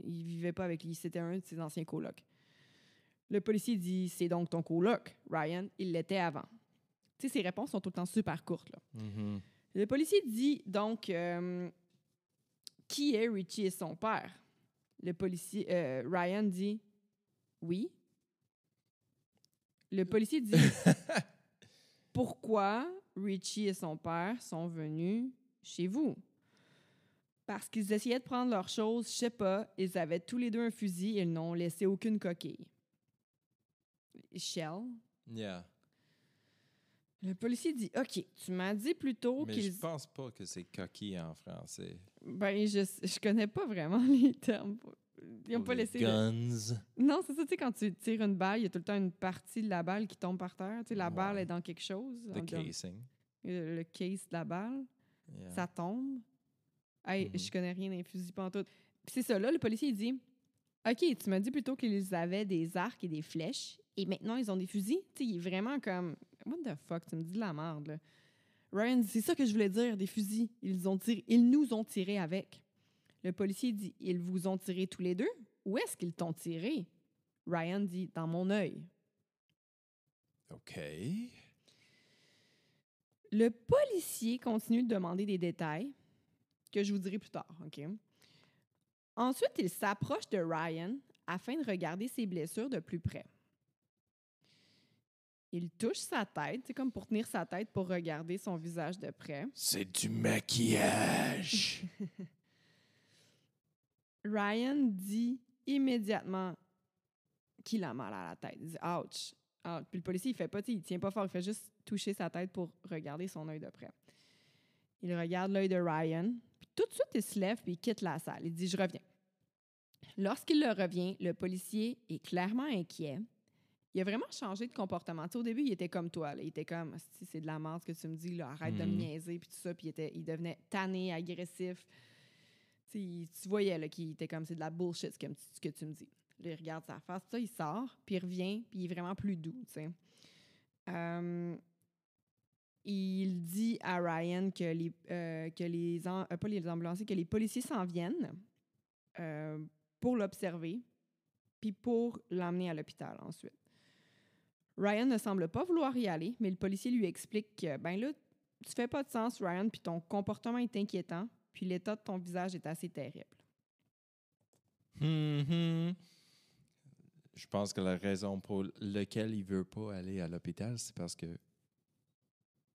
Speaker 2: Il vivait pas avec lui, c'était un de ses anciens colocs. Le policier dit C'est donc ton coloc, Ryan. Il l'était avant. Tu sais, ses réponses sont tout le temps super courtes. Là.
Speaker 3: Mhm.
Speaker 2: Le policier dit donc euh, Qui est Richie et son père? Le policier euh, Ryan dit Oui. Le policier dit Pourquoi Richie et son père sont venus chez vous? Parce qu'ils essayaient de prendre leurs choses, je sais pas, ils avaient tous les deux un fusil et ils n'ont laissé aucune coquille. Shell?
Speaker 3: Yeah.
Speaker 2: Le policier dit OK, tu m'as dit plus tôt
Speaker 3: Mais
Speaker 2: qu'ils.
Speaker 3: je pense pas que c'est coquille en français.
Speaker 2: Ben, je, je connais pas vraiment les termes. Ils
Speaker 3: Pour
Speaker 2: pas
Speaker 3: les
Speaker 2: laissé.
Speaker 3: Guns.
Speaker 2: Non, c'est ça, tu sais, quand tu tires une balle, il y a tout le temps une partie de la balle qui tombe par terre. Tu sais, la balle est dans quelque chose.
Speaker 3: The
Speaker 2: dans-
Speaker 3: casing.
Speaker 2: Le, le case de la balle,
Speaker 3: Yeah.
Speaker 2: ça tombe. Hey,
Speaker 3: Mhm.
Speaker 2: je connais rien d'un fusil pantoute. Puis c'est ça, là, le policier, il dit OK, tu m'as dit plutôt qu'ils avaient des arcs et des flèches, et maintenant ils ont des fusils. Tu sais, il est vraiment comme What the fuck, tu me dis de la merde, là. Ryan, dit, c'est ça que je voulais dire, des fusils. Ils, ont tiré, ils nous ont tiré avec. Le policier dit Ils vous ont tiré tous les deux? Où est-ce qu'ils t'ont tiré? Ryan dit Dans mon œil.
Speaker 3: OK.
Speaker 2: Le policier continue de demander des détails que je vous dirai plus tard, OK? Ensuite, il s'approche de Ryan afin de regarder ses blessures de plus près. Il touche sa tête, c'est comme pour tenir sa tête pour regarder son visage de près.
Speaker 3: C'est du maquillage.
Speaker 2: Ryan dit immédiatement qu'il a mal à la tête. Il dit ouch, ouch. Puis le policier, il fait pas, il tient pas fort, il fait juste toucher sa tête pour regarder son œil de près. Il regarde l'œil de Ryan, puis tout de suite, il se lève puis il quitte la salle. Il dit Je reviens. Lorsqu'il le revient, le policier est clairement inquiet. Il a vraiment changé de comportement. Tu sais, au début, il était comme toi. là. Il était comme si c'est de la merde ce que tu me dis, là, arrête de me
Speaker 3: Mhm.
Speaker 2: niaiser, puis tout ça. Puis il, était, il devenait tanné, agressif. Tu sais, tu voyais là, qu'il était comme c'est de la bullshit ce que, ce que tu me dis. Là, il regarde sa face, ça, il sort, puis il revient, puis il est vraiment plus doux. tu sais. Euh, il dit à Ryan que les, euh, que les, euh, pas les ambulanciers, que les policiers s'en viennent pour l'observer, puis pour l'emmener à l'hôpital ensuite. Ryan ne semble pas vouloir y aller, mais le policier lui explique que, ben là, tu fais pas de sens, Ryan, puis ton comportement est inquiétant, puis l'état de ton visage est assez terrible.
Speaker 3: Mhm. Je pense que la raison pour laquelle il veut pas aller à l'hôpital, c'est parce que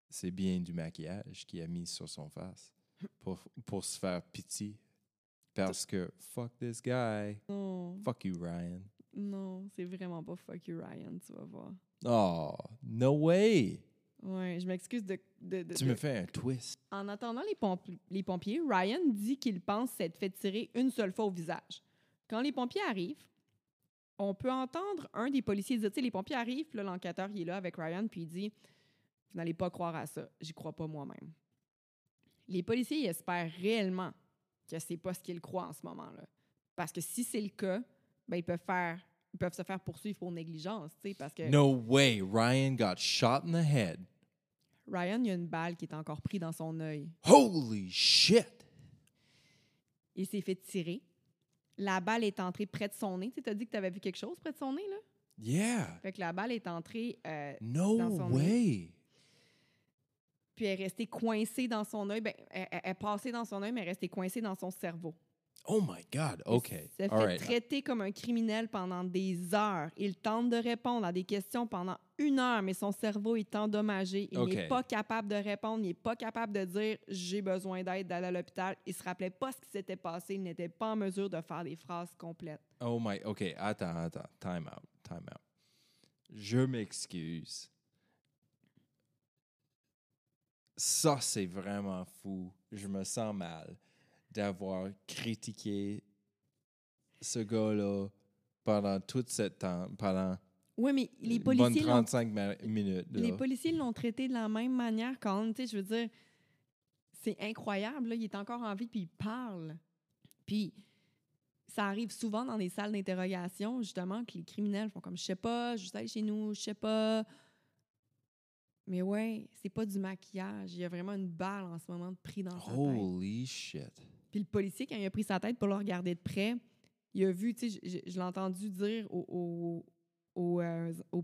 Speaker 3: c'est bien du maquillage qu'il a mis sur son face pour, pour se faire pitié. Parce que fuck this guy. Fuck you, Ryan.
Speaker 2: non, c'est vraiment pas fuck you, Ryan, tu vas voir.
Speaker 3: Oh, no way.
Speaker 2: Ouais, je m'excuse de, de- de-
Speaker 3: Tu me fais un twist.
Speaker 2: En attendant les, pomp- les pompiers, Ryan dit qu'il pense s'être fait tirer une seule fois au visage. Quand les pompiers arrivent, on peut entendre un des policiers dire, tu sais, les pompiers arrivent, l'enquêteur, il est là avec Ryan, puis il dit, vous n'allez pas croire à ça, j'y crois pas moi-même. Les policiers ils espèrent réellement que c'est pas ce qu'ils croient en ce moment-là. Parce que si c'est le cas, ben, ils peuvent faire, ils peuvent se faire poursuivre pour négligence, tu sais, parce que
Speaker 3: No way. Ryan got shot in the head.
Speaker 2: Ryan, il y a une balle qui est encore prise dans son œil.
Speaker 3: Holy shit.
Speaker 2: Il s'est fait tirer. La balle est entrée près de son nez. Tu as dit que tu avais vu quelque chose près de son nez, là?
Speaker 3: Yeah.
Speaker 2: Fait que la balle est entrée, euh,
Speaker 3: No
Speaker 2: Dans son
Speaker 3: way.
Speaker 2: puis elle est restée coincée dans son œil. Ben, elle- elle est passée dans son œil, mais elle est restée coincée dans son cerveau.
Speaker 3: Oh my God. Okay.
Speaker 2: Il s'est fait
Speaker 3: right.
Speaker 2: traiter comme un criminel pendant des heures. Il tente de répondre à des questions pendant une heure, mais son cerveau est endommagé. Il n'est
Speaker 3: OK.
Speaker 2: pas capable de répondre. Il n'est pas capable de dire j'ai besoin d'aide, d'aller à l'hôpital. Il se rappelait pas ce qui s'était passé. Il n'était pas en mesure de faire des phrases complètes.
Speaker 3: Oh my. OK. Attends, attends. Time out. Time out. Je m'excuse. Ça, c'est vraiment fou. Je me sens mal d'avoir critiqué ce gars-là pendant tout ce temps, pendant
Speaker 2: Oui, mais les
Speaker 3: une bonne
Speaker 2: policiers l'ont
Speaker 3: 35 ma- minutes. là.
Speaker 2: Les policiers l'ont traité de la même manière quand, tu sais, je veux dire, c'est incroyable. Là, il est encore en vie, puis il parle. Puis ça arrive souvent dans des salles d'interrogation, justement, que les criminels font comme je sais pas, juste aller chez nous, je sais pas. Mais ouais, c'est pas du maquillage. Il y a vraiment une balle en ce moment de pris dans sa tête.
Speaker 3: Holy shit.
Speaker 2: Puis le policier, quand il a pris sa tête pour le regarder de près, il a vu, tu sais, je, l'ai entendu dire au, au, au, euh, euh,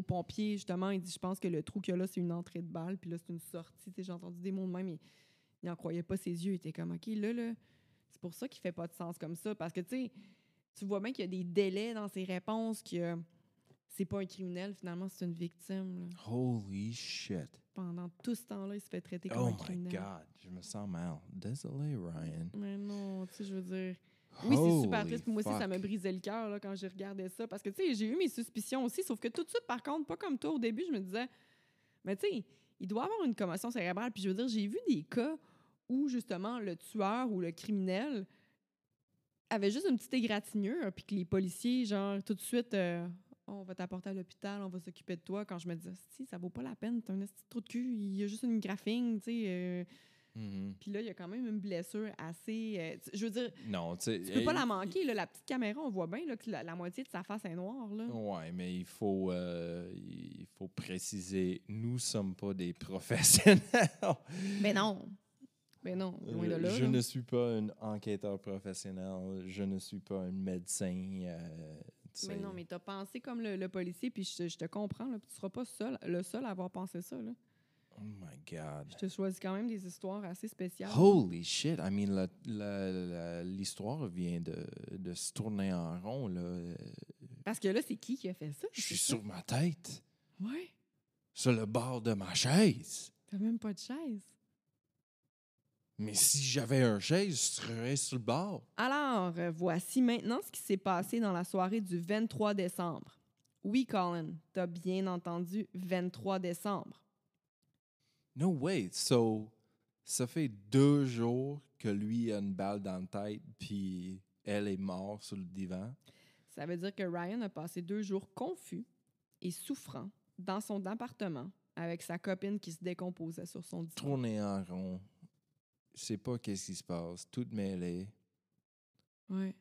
Speaker 2: euh, justement, il dit Je pense que le trou qu'il y a là, c'est une entrée de balle, puis là, c'est une sortie. Tu sais, J'ai entendu des mots de même, il n'en croyait pas ses yeux. Il était comme OK, là, là, c'est pour ça qu'il fait pas de sens comme ça. Parce que, tu sais, tu vois bien qu'il y a des délais dans ses réponses, que c'est pas un criminel, finalement, c'est une victime.
Speaker 3: Holy shit.
Speaker 2: Pendant tout ce temps-là, il se fait traiter comme
Speaker 3: Oh
Speaker 2: un
Speaker 3: my
Speaker 2: criminel.
Speaker 3: God. Je me sens mal. Désolé, Ryan.
Speaker 2: Mais non, tu sais, je veux dire. Oui, c'est super triste. Moi aussi, ça me brisait le cœur quand j'ai regardé ça. Parce que, tu sais, j'ai eu mes suspicions aussi. Sauf que tout de suite, par contre, pas comme toi au début, je me disais, mais tu sais, il doit avoir une commotion cérébrale. Puis je veux dire, j'ai vu des cas où, justement, le tueur ou le criminel avait juste une petite égratignure. Puis que les policiers, genre, tout de suite, euh, on va t'apporter à l'hôpital, on va s'occuper de toi. Quand je me disais, si, ça vaut pas la peine, t'as un petit trou de cul, il y a juste une graphine, tu sais. euh,
Speaker 3: Mhm.
Speaker 2: puis là, il y a quand même une blessure assez. euh, je veux dire,
Speaker 3: Non, tu sais.
Speaker 2: tu peux pas la manquer. Là, la petite caméra, on voit bien là, que la, la moitié de sa face est noire. Là.
Speaker 3: Ouais, mais il faut, euh, il faut préciser, nous sommes pas des professionnels.
Speaker 2: Mais non. Mais non, loin de là.
Speaker 3: je
Speaker 2: là.
Speaker 3: ne suis pas un enquêteur professionnel. Je ne suis pas un médecin. euh,
Speaker 2: Mais non, mais t'as pensé comme le, le policier, puis je, je te comprends. Là, puis tu seras pas seul, le seul à avoir pensé ça. Là.
Speaker 3: Oh my God.
Speaker 2: Je te choisis quand même des histoires assez spéciales.
Speaker 3: Holy shit! I mean, l'histoire vient de, de se tourner en rond. Là.
Speaker 2: Parce que là, c'est qui qui a fait ça?
Speaker 3: Je suis sur ma tête,
Speaker 2: Ouais.
Speaker 3: sur le bord de ma chaise.
Speaker 2: T'as même pas de chaise?
Speaker 3: Mais si j'avais un chaise, je serais sur le bord.
Speaker 2: Alors, euh, voici maintenant ce qui s'est passé dans la soirée du 23 décembre. Oui, Colin, t'as bien entendu 23 décembre.
Speaker 3: No way. So, ça fait deux jours que lui a une balle dans la tête, puis elle est morte sur le divan.
Speaker 2: Ça veut dire que Ryan a passé deux jours confus et souffrant dans son appartement avec sa copine qui se décomposait sur son divan.
Speaker 3: Tourner en rond. Je sais pas qu'est-ce qui se passe. Tout mêlé.
Speaker 2: Ouais.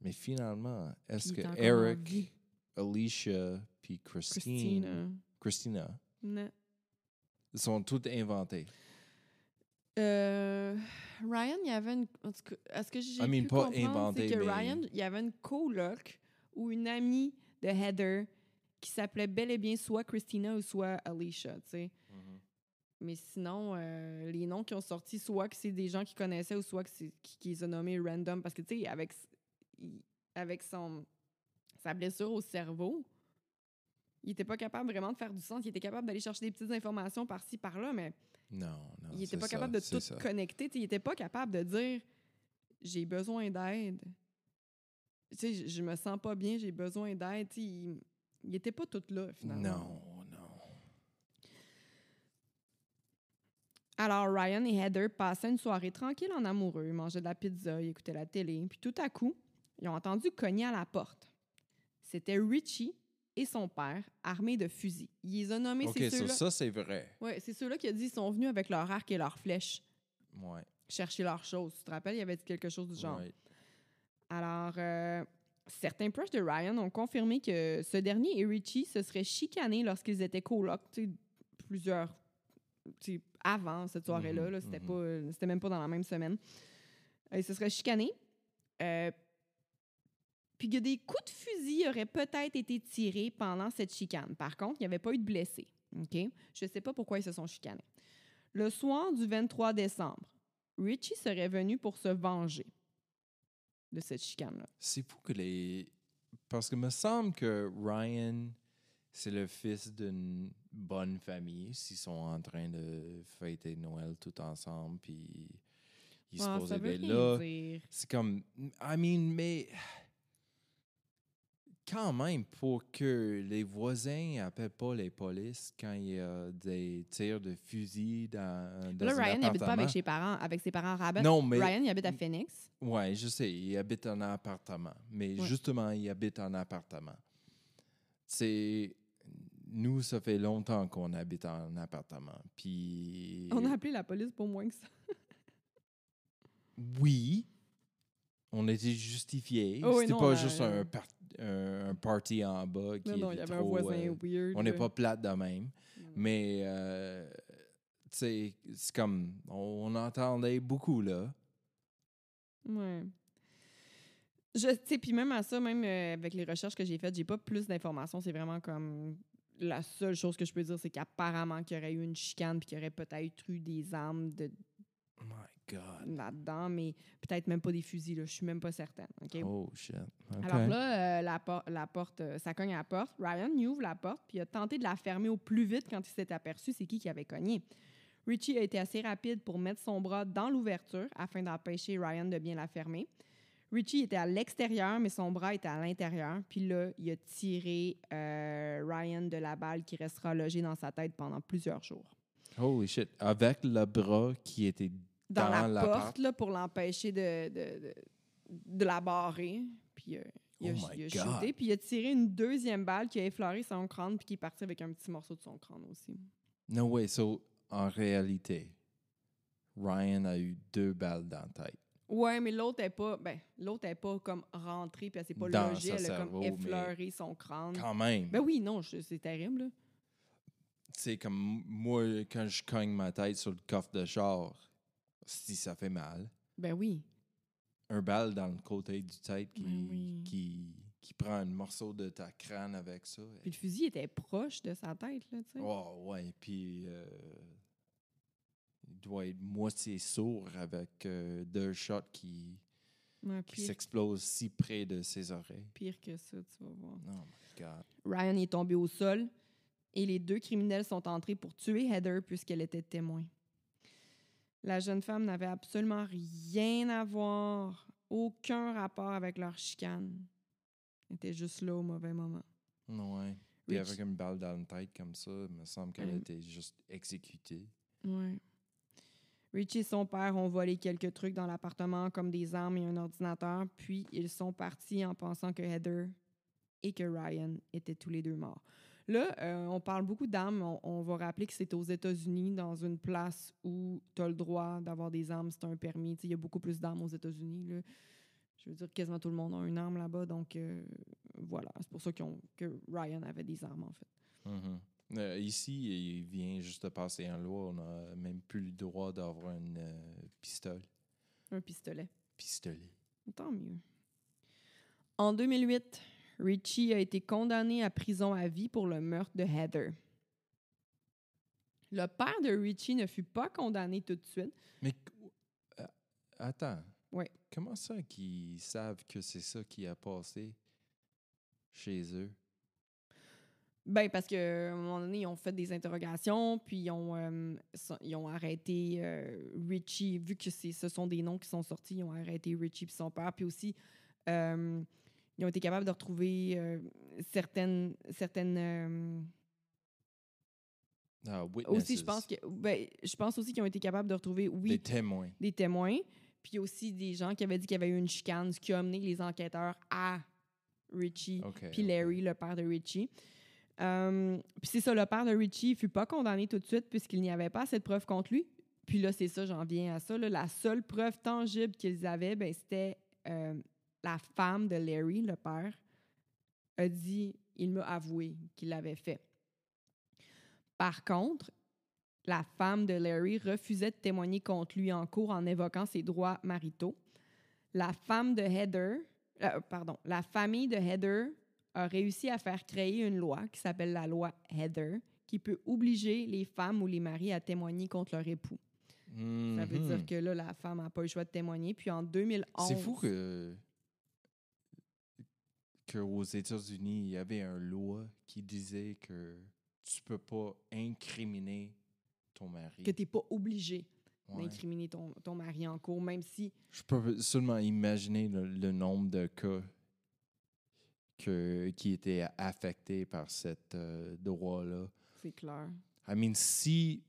Speaker 3: Mais finalement, est-ce que
Speaker 2: est
Speaker 3: Eric. Alicia, puis Christine. Christina,
Speaker 2: Non.
Speaker 3: sont toutes inventées?
Speaker 2: Euh, Ryan, il y avait une. En tout cas, est-ce que j'ai
Speaker 3: I mean,
Speaker 2: pu
Speaker 3: pas inventé,
Speaker 2: c'est que
Speaker 3: mais-
Speaker 2: Ryan, il y avait une coloc ou une amie de Heather qui s'appelait bel et bien soit Christina ou soit Alicia, tu sais. Mais sinon, euh, les noms qui ont sorti, soit que c'est des gens qui connaissaient ou soit que c'est qui, qui les a nommés random. Parce que, tu sais, avec, avec son, sa blessure au cerveau, il était pas capable vraiment de faire du sens. Il était capable d'aller chercher des petites informations par-ci, par-là, mais
Speaker 3: Non, non.
Speaker 2: il était
Speaker 3: c'est
Speaker 2: pas
Speaker 3: ça,
Speaker 2: capable de tout
Speaker 3: ça.
Speaker 2: connecter. Il était pas capable de dire j'ai besoin d'aide. Tu sais, je, me sens pas bien, j'ai besoin d'aide. Il, il était pas tout là, finalement.
Speaker 3: Non,
Speaker 2: Alors, Ryan et Heather passaient une soirée tranquille en amoureux, ils mangeaient de la pizza, ils écoutaient la télé. Puis tout à coup, ils ont entendu cogner à la porte. C'était Richie et son père, armés de fusils. Il les a nommés,
Speaker 3: OK,
Speaker 2: ceux-là.
Speaker 3: ça, c'est vrai.
Speaker 2: Ouais, c'est ceux-là qui a dit ils sont venus avec leur arc et leurs flèches
Speaker 3: Ouais.
Speaker 2: chercher leurs choses. Tu te rappelles, il y avait dit quelque chose du genre.
Speaker 3: right.
Speaker 2: Alors, euh, certains proches de Ryan ont confirmé que ce dernier et Richie se seraient chicanés lorsqu'ils étaient colocs, tu sais, plusieurs, avant cette soirée-là.
Speaker 3: Mhm,
Speaker 2: là, c'était
Speaker 3: mhm.
Speaker 2: pas, euh, c'était même pas dans la même semaine. Euh, Ils se seraient chicanés. Euh, puis que des coups de fusil auraient peut-être été tirés pendant cette chicane. Par contre, il n'y avait pas eu de blessés. OK? Je ne sais pas pourquoi ils se sont chicanés. Le soir du 23 décembre, Richie serait venu pour se venger de cette chicane-là.
Speaker 3: C'est fou que les. Parce que me semble que Ryan, c'est le fils d'une bonne famille. S'ils sont en train de fêter Noël tout ensemble, puis ils se
Speaker 2: ça veut
Speaker 3: d'être
Speaker 2: rien
Speaker 3: là. C'est comme. I mean, mais. Quand même, pour que les voisins n'appellent pas les polices quand il y a des tirs de fusil dans, dans
Speaker 2: Là,
Speaker 3: un
Speaker 2: Ryan n'habite pas avec ses parents, avec ses parents rabat.
Speaker 3: Non, mais-
Speaker 2: Ryan, il habite à Phoenix.
Speaker 3: Oui, je sais, il habite en appartement. Mais justement, il habite en appartement. C'est. Nous, ça fait longtemps qu'on habite en appartement. Puis.
Speaker 2: On a appelé la police pour moins que ça.
Speaker 3: Oui. On était justifié.
Speaker 2: Oh
Speaker 3: C'était pas juste un, par- un, party en bas qui
Speaker 2: Non, non, il y avait un voisin
Speaker 3: euh,
Speaker 2: weird.
Speaker 3: on n'est pas plate de même.
Speaker 2: Non.
Speaker 3: Mais, euh, tu sais, c'est comme. On, entendait beaucoup, là.
Speaker 2: Ouais. Je sais, puis même à ça, même euh, avec les recherches que j'ai faites, j'ai pas plus d'informations. C'est vraiment comme la seule chose que je peux dire, c'est qu'apparemment qu'il y aurait eu une chicane puis qu'il y aurait peut-être eu des armes de
Speaker 3: my God.
Speaker 2: là-dedans, mais peut-être même pas des fusils. Là. Je suis même pas certaine.
Speaker 3: Oh, shit.
Speaker 2: Alors là, euh, la, por- la porte, euh, ça cogne à la porte. Ryan il ouvre la porte, puis il a tenté de la fermer au plus vite quand il s'est aperçu c'est qui qui avait cogné. Richie a été assez rapide pour mettre son bras dans l'ouverture afin d'empêcher Ryan de bien la fermer. Richie était à l'extérieur, mais son bras était à l'intérieur. Puis là, il a tiré euh, Ryan de la balle qui restera logée dans sa tête pendant plusieurs jours.
Speaker 3: Holy shit. Avec le bras qui était
Speaker 2: Dans,
Speaker 3: Dans
Speaker 2: la porte, là, pour l'empêcher de, de, de, de la barrer. Puis euh, il a,
Speaker 3: Oh
Speaker 2: il a shooté, puis il a tiré une deuxième balle qui a effleuré son crâne, puis qui est parti avec un petit morceau de son crâne aussi.
Speaker 3: No way. So, en réalité, Ryan a eu deux balles dans la tête.
Speaker 2: Ouais, mais l'autre est pas, ben, l'autre est pas comme rentrée, puis elle s'est pas
Speaker 3: Dans
Speaker 2: logée, elle a
Speaker 3: cerveau,
Speaker 2: comme effleuré son crâne.
Speaker 3: Quand même.
Speaker 2: Ben oui, non, c'est terrible, là.
Speaker 3: C'est comme moi, quand je cogne ma tête sur le coffre de char, si ça fait mal.
Speaker 2: Ben oui.
Speaker 3: Un balle dans le côté du tête qui,
Speaker 2: Ben oui.
Speaker 3: qui, qui prend un morceau de ta crâne avec ça.
Speaker 2: Puis le fusil était proche de sa tête, là, tu sais.
Speaker 3: Oh, ouais. Puis, euh, il doit être moitié sourd avec euh, deux shots qui,
Speaker 2: Ouais,
Speaker 3: qui s'explosent si près de ses oreilles.
Speaker 2: pire que ça, tu vas voir.
Speaker 3: Oh my God.
Speaker 2: Ryan est tombé au sol et les deux criminels sont entrés pour tuer Heather puisqu'elle était témoin. La jeune femme n'avait absolument rien à voir, aucun rapport avec leur chicane. Elle était juste là au mauvais moment.
Speaker 3: Ouais. Puis avec une balle dans la tête comme ça, il me semble qu'elle était juste exécutée.
Speaker 2: Ouais. Richie et son père ont volé quelques trucs dans l'appartement, comme des armes et un ordinateur, puis ils sont partis en pensant que Heather et que Ryan étaient tous les deux morts. Là, euh, on parle beaucoup d'armes. On, va rappeler que c'est aux États-Unis, dans une place où tu as le droit d'avoir des armes, c'est un permis. Tu sais, Il y a beaucoup plus d'armes aux États-Unis. Je veux dire, quasiment tout le monde a une arme là-bas. Donc, euh, voilà. C'est pour ça que Ryan avait des armes, en fait.
Speaker 3: Mhm. Euh, ici, il vient juste de passer en loi. On n'a même plus le droit d'avoir un euh, pistolet.
Speaker 2: Un pistolet.
Speaker 3: Pistolet.
Speaker 2: Tant mieux. En 2008, Richie a été condamné à prison à vie pour le meurtre de Heather. Le père de Richie ne fut pas condamné tout de suite.
Speaker 3: Mais euh, attends. Comment ça qu'ils savent que c'est ça qui a passé chez eux?
Speaker 2: Ben, parce qu'à un moment donné, ils ont fait des interrogations, puis ils ont, euh, so- ils ont arrêté euh, Richie, vu que c'est- ce sont des noms qui sont sortis, ils ont arrêté Richie et son père, puis aussi, euh, ils ont été capables de retrouver certaines, certaines
Speaker 3: Ah,
Speaker 2: aussi, je pense que, ben, je pense aussi qu'ils ont été capables de retrouver, oui,
Speaker 3: Des témoins.
Speaker 2: des témoins, puis aussi des gens qui avaient dit qu'il y avait eu une chicane, ce qui a amené les enquêteurs à Richie,
Speaker 3: OK,
Speaker 2: puis. Larry, le père de Richie. Euh, puis c'est ça, le père de Richie ne fut pas condamné tout de suite puisqu'il n'y avait pas assez de preuves contre lui. Puis là, c'est ça, j'en viens à ça. La seule preuve tangible qu'ils avaient, ben, c'était euh, la femme de Larry, le père, a dit, il m'a avoué qu'il l'avait fait. Par contre, la femme de Larry refusait de témoigner contre lui en cours en évoquant ses droits maritaux. La femme de Heather, euh, pardon, la famille de Heather a réussi à faire créer une loi qui s'appelle la loi Heather, qui peut obliger les femmes ou les maris à témoigner contre leur époux. Ça veut
Speaker 3: Mhm.
Speaker 2: dire que là, la femme n'a pas eu le choix de témoigner. Puis en 2011...
Speaker 3: C'est fou que qu'aux États-Unis, il y avait une loi qui disait que tu peux pas incriminer ton mari.
Speaker 2: que tu n'es pas obligé
Speaker 3: Ouais.
Speaker 2: d'incriminer ton, ton mari en cours, même si...
Speaker 3: Je peux seulement imaginer le, le nombre de cas que, qui étaient affectés par cette euh, droit-là.
Speaker 2: C'est clair.
Speaker 3: I mean, si,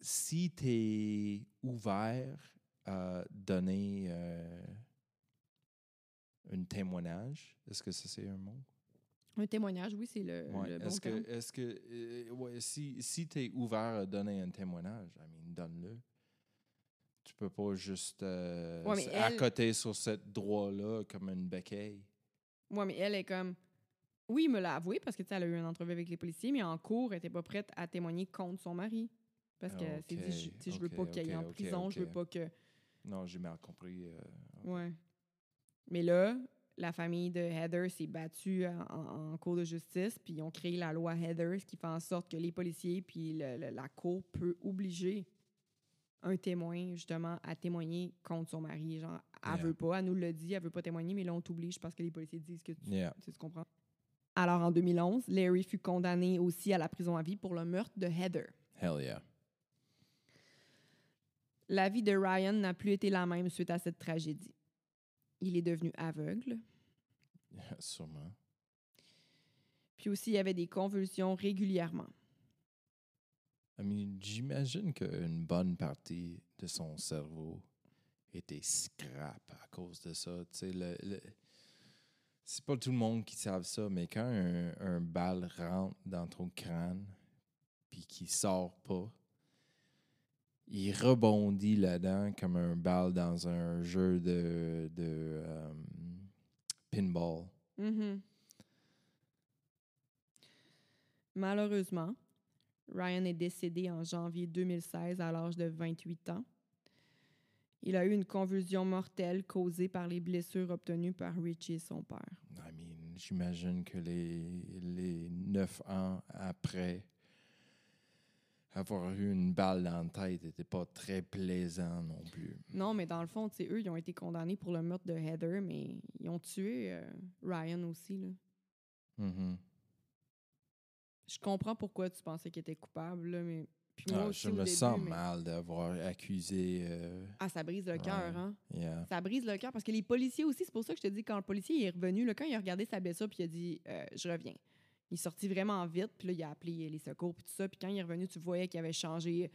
Speaker 3: si tu es ouvert à donner euh, un témoignage, est-ce que ça c'est un mot?
Speaker 2: Un témoignage, oui, c'est le,
Speaker 3: Ouais.
Speaker 2: le bon
Speaker 3: Est-ce que, est-ce que euh, ouais, si, si tu es ouvert à donner un témoignage, I mean, donne-le. Peux pas juste euh,
Speaker 2: Ouais, mais
Speaker 3: s-
Speaker 2: elle-
Speaker 3: à côté sur ce droit-là comme une béquille.
Speaker 2: Ouais, mais elle est comme. Oui, il me l'a avoué parce que tu sais, elle a eu une entrevue avec les policiers, mais en cours, elle n'était pas prête à témoigner contre son mari. Parce qu'elle s'est dit, je, je veux pas qu'il aille en prison, je veux pas que.
Speaker 3: Non, j'ai mal compris. euh,
Speaker 2: Ouais. Mais là, la famille de Heather s'est battue en, en- en cours de justice, puis ils ont créé la loi Heather, ce qui fait en sorte que les policiers puis le- le- la cour peut obliger un témoin, justement, à témoigner contre son mari. Genre, elle
Speaker 3: Yeah.
Speaker 2: veut pas, elle nous le dit, elle veut pas témoigner, mais là, on t'oblige parce que les policiers disent que tu,
Speaker 3: Yeah.
Speaker 2: tu comprends. Alors, en 2011, Larry fut condamné aussi à la prison à vie pour le meurtre de Heather.
Speaker 3: Hell yeah.
Speaker 2: La vie de Ryan n'a plus été la même suite à cette tragédie. Il est devenu aveugle,
Speaker 3: Sûrement.
Speaker 2: puis aussi il y avait des convulsions régulièrement.
Speaker 3: I mean, j'imagine qu'une bonne partie de son cerveau était scrap à cause de ça. C'est pas tout le monde qui savent ça, mais quand un, un balle rentre dans ton crâne puis qui sort pas, il rebondit là-dedans comme un balle dans un jeu de, euh, pinball.
Speaker 2: Mhm. Malheureusement, Ryan est décédé en janvier 2016 à l'âge de 28 ans. Il a eu une convulsion mortelle causée par les blessures obtenues par Richie et son père.
Speaker 3: I mean, j'imagine que les, les neuf ans après avoir eu une balle dans la tête n'était pas très plaisant non plus.
Speaker 2: Non, mais dans le fond, eux, ils ont été condamnés pour le meurtre de Heather, mais ils ont tué euh, Ryan aussi. Là.
Speaker 3: Mhm.
Speaker 2: Je comprends pourquoi tu pensais qu'il était coupable, là, mais puis moi
Speaker 3: Ah,
Speaker 2: aussi
Speaker 3: je
Speaker 2: au
Speaker 3: me
Speaker 2: début,
Speaker 3: sens
Speaker 2: mais-
Speaker 3: mal d'avoir accusé. euh,
Speaker 2: Ah, ça brise le cœur, hein?
Speaker 3: yeah.
Speaker 2: Ça brise le cœur parce que les policiers aussi, c'est pour ça que je te dis, quand le policier est revenu, là, quand il a regardé sa blessure, puis il a dit euh, Je reviens. Il est sorti vraiment vite, puis là, il a appelé les secours, puis tout ça. Puis quand il est revenu, tu voyais qu'il avait changé.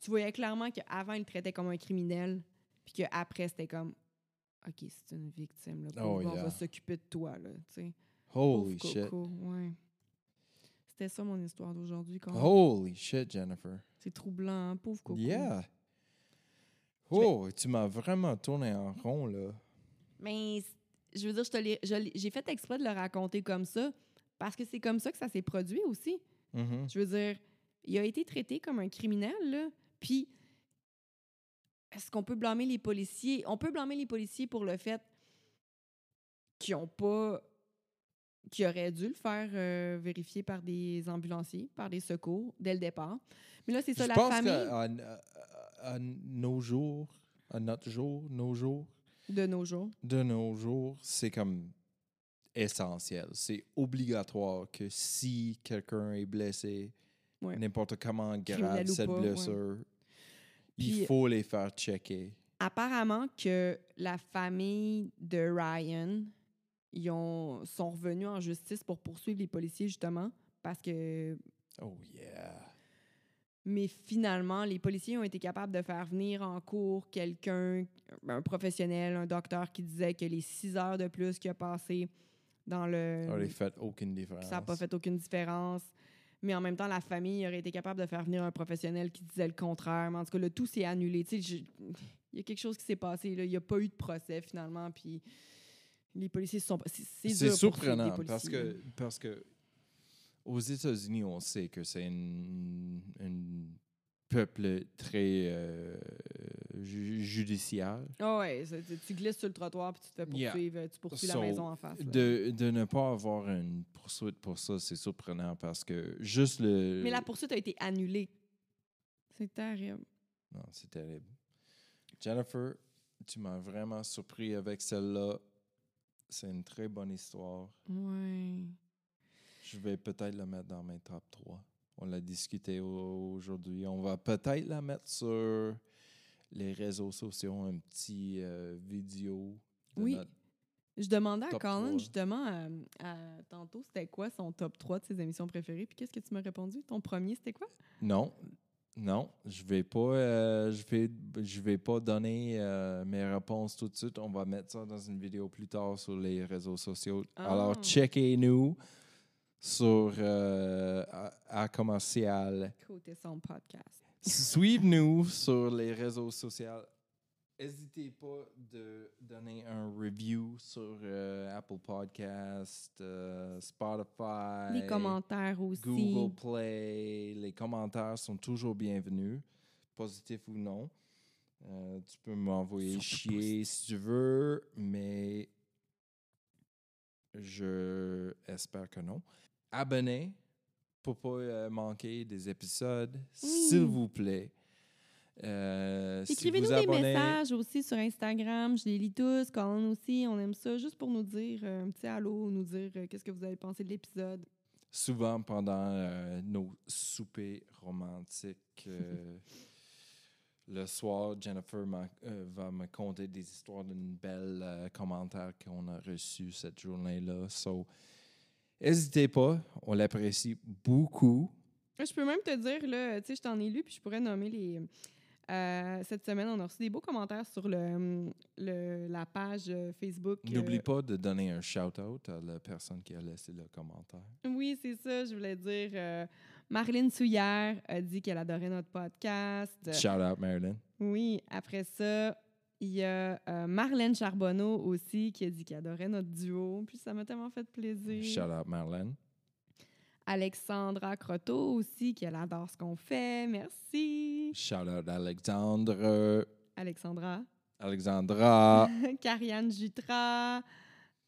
Speaker 2: Tu voyais clairement qu'avant, il le traitait comme un criminel, puis qu'après, c'était comme OK, c'est une victime, là.
Speaker 3: Oh,
Speaker 2: on va s'occuper de toi, là. tu sais.
Speaker 3: Holy
Speaker 2: Pauvre
Speaker 3: shit.
Speaker 2: Coco, ouais. C'était ça mon histoire d'aujourd'hui. quand.
Speaker 3: Holy shit, Jennifer.
Speaker 2: C'est troublant, hein, pauvre Coco.
Speaker 3: Yeah. Oh, tu m'as vraiment tourné en rond, là.
Speaker 2: Mais je veux dire, je te l'ai- je l'ai- j'ai fait exprès de le raconter comme ça parce que c'est comme ça que ça s'est produit aussi.
Speaker 3: Mhm.
Speaker 2: Je veux dire, il a été traité comme un criminel, là. Puis, est-ce qu'on peut blâmer les policiers? On peut blâmer les policiers pour le fait qu'ils ont pas. Qu'ils auraient dû le faire euh, vérifier par des ambulanciers, par des secours, dès le départ. Mais là, c'est ça,
Speaker 3: Je
Speaker 2: la
Speaker 3: pense
Speaker 2: famille
Speaker 3: à, à- à nos jours, à notre jour, nos jours,
Speaker 2: de nos jours.
Speaker 3: de nos jours, c'est comme essentiel. C'est obligatoire que si quelqu'un est blessé,
Speaker 2: Ouais.
Speaker 3: n'importe comment grave cette
Speaker 2: pas, ouais.
Speaker 3: blessure,
Speaker 2: Puis-
Speaker 3: il faut les faire checker.
Speaker 2: apparemment que la famille de Ryan, ils ont, sont revenus en justice pour poursuivre les policiers, justement, parce que...
Speaker 3: Oh yeah.
Speaker 2: Mais finalement, les policiers ont été capables de faire venir en cours quelqu'un, un professionnel, un docteur qui disait que les six heures de plus qu'il a passé dans le...
Speaker 3: Ça n'aurait fait aucune différence.
Speaker 2: ça n'a pas fait aucune différence. Mais en même temps, la famille aurait été capable de faire venir un professionnel qui disait le contraire. Mais en tout cas, le tout s'est annulé. Tu sais, je- Il y a quelque chose qui s'est passé. Là. Il n'y a pas eu de procès finalement. Puis les policiers sont. C'est
Speaker 3: surprenant parce que, parce que aux États-Unis, on sait que c'est un peuple très euh, ju- judiciaire.
Speaker 2: Ah ouais, tu- glisses sur le trottoir puis tu te fais
Speaker 3: Yeah.
Speaker 2: poursuivre. Tu poursuis
Speaker 3: So,
Speaker 2: la maison en face.
Speaker 3: De, de ne pas avoir une poursuite pour ça, c'est surprenant parce que juste le.
Speaker 2: Mais la poursuite a été annulée. C'est terrible.
Speaker 3: Non, c'est terrible. Jennifer, tu m'as vraiment surpris avec celle-là. C'est une très bonne histoire.
Speaker 2: Ouais.
Speaker 3: Je vais peut-être la mettre dans mes top 3. On l'a discuté au- aujourd'hui. On va peut-être la mettre sur les réseaux sociaux, un petit euh, vidéo. de
Speaker 2: Oui.
Speaker 3: notre-
Speaker 2: Je demandais à Colin,
Speaker 3: 3.
Speaker 2: justement, euh, à- tantôt, c'était quoi son top 3 de ses émissions préférées? Puis qu'est-ce que tu m'as répondu? Ton premier, c'était quoi?
Speaker 3: Non, non, je vais pas, euh, je vais, je vais pas donner euh, mes réponses tout de suite. On va mettre ça dans une vidéo plus tard sur les réseaux sociaux.
Speaker 2: Ah.
Speaker 3: Alors checkez-nous sur euh, à, à commercial.
Speaker 2: Côté son podcast.
Speaker 3: Suivez-nous sur les réseaux sociaux. N'hésitez pas de donner un review sur euh, Apple Podcast, euh, Spotify,
Speaker 2: Les commentaires aussi.
Speaker 3: Google Play. Les commentaires sont toujours bienvenus, positifs ou non. Euh, tu peux m'envoyer chier si tu veux, mais je espère que non. Abonnez pour pas euh, manquer des épisodes, s'il vous plaît. Euh,
Speaker 2: Écrivez-nous des
Speaker 3: abonnez-
Speaker 2: messages aussi sur Instagram. Je les lis tous. Colin aussi. On aime ça. Juste pour nous dire euh, un petit allô, nous dire euh, qu'est-ce que vous avez pensé de l'épisode.
Speaker 3: souvent pendant euh, nos soupers romantiques. le soir, Jennifer va me conter des histoires d'une belle commentaire qu'on a reçu cette journée-là. So, n'hésitez pas, on l'apprécie beaucoup.
Speaker 2: Je peux même te dire, là, tu sais, je t'en ai lu, puis je pourrais nommer les. Euh, cette semaine, on a reçu des beaux commentaires sur le, le- la page euh, Facebook. euh,
Speaker 3: N'oublie pas de donner un shout-out à la personne qui a laissé le commentaire.
Speaker 2: Oui, c'est ça, je voulais dire. euh, Marilyn Souillère a dit qu'elle adorait notre podcast.
Speaker 3: Shout-out, Marilyn.
Speaker 2: Oui, après ça, il y a Marlène Charbonneau aussi qui a dit qu'elle adorait notre duo. Puis ça m'a tellement fait plaisir.
Speaker 3: Shout-out, Marilyn.
Speaker 2: Alexandra Croteau aussi, qui elle adore ce qu'on fait. Merci.
Speaker 3: Shout-out, Alexandre.
Speaker 2: Alexandra.
Speaker 3: Alexandra.
Speaker 2: Carianne Jutra.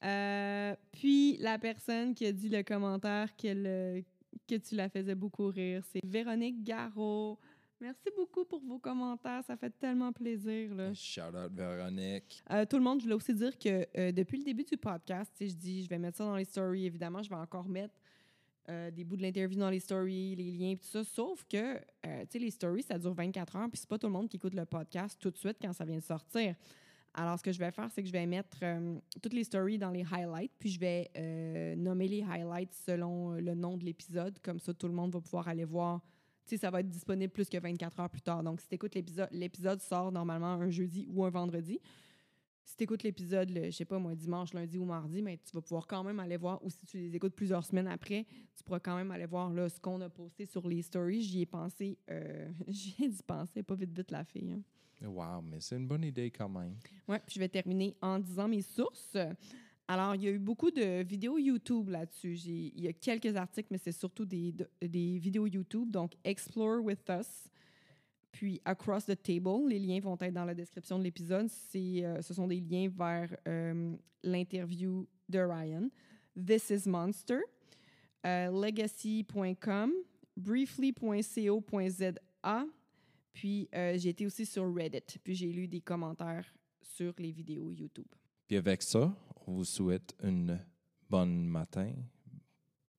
Speaker 2: Euh, puis la personne qui a dit le commentaire euh, que tu la faisais beaucoup rire, c'est Véronique Garot. Merci beaucoup pour vos commentaires, ça fait tellement plaisir. Là.
Speaker 3: Shout-out, Véronique.
Speaker 2: Euh, tout le monde, je voulais aussi dire que euh, depuis le début du podcast, je dis, je vais mettre ça dans les stories. Évidemment, je vais encore mettre euh, des bouts de l'interview dans les stories, les liens, tout ça. Sauf que, euh, tu sais, les stories, ça dure 24 heures, puis c'est pas tout le monde qui écoute le podcast tout de suite quand ça vient de sortir. Alors, ce que je vais faire, c'est que je vais mettre euh, toutes les stories dans les highlights, puis je vais nommer les highlights selon le nom de l'épisode. Comme ça, tout le monde va pouvoir aller voir. Tu sais, ça va être disponible plus que 24 heures plus tard. Donc, si tu écoutes l'épisode, l'épisode sort normalement un jeudi ou un vendredi. Si tu écoutes l'épisode, je sais pas moi, dimanche, lundi ou mardi, mais tu vas pouvoir quand même aller voir, ou si tu les écoutes plusieurs semaines après, tu pourras quand même aller voir là, ce qu'on a posté sur les stories. J'y ai pensé, euh, j'y ai d'y penser, pas vite vite la fille. hein.
Speaker 3: Wow, mais c'est une bonne idée quand même.
Speaker 2: Ouais, puis je vais terminer en disant mes sources. Alors, il y a eu beaucoup de vidéos YouTube là-dessus. J'ai- Il y a quelques articles, mais c'est surtout des, de- des vidéos YouTube. Donc, Explore with Us, puis Across the Table. Les liens vont être dans la description de l'épisode. Euh, ce sont des liens vers euh, l'interview de Ryan. This is Monster, euh, legacy.com, briefly.co.za, puis j'ai été aussi sur Reddit, puis j'ai lu des commentaires sur les vidéos YouTube.
Speaker 3: Puis avec ça, on vous souhaite une bonne matin,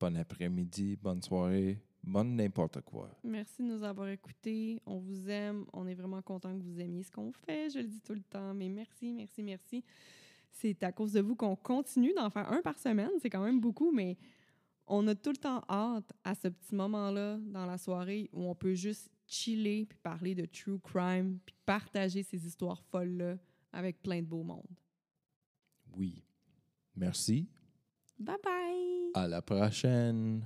Speaker 3: bon après-midi, bonne soirée, bonne n'importe quoi.
Speaker 2: Merci de nous avoir écoutés. On vous aime. On est vraiment content que vous aimiez ce qu'on fait. Je le dis tout le temps, mais merci, merci, merci. C'est à cause de vous qu'on continue d'en faire un par semaine. C'est quand même beaucoup, mais on a tout le temps hâte à ce petit moment-là dans la soirée où on peut juste chiller puis parler de true crime puis partager ces histoires folles-là avec plein de beau monde.
Speaker 3: Oui. Merci.
Speaker 2: Bye bye!
Speaker 3: À la prochaine.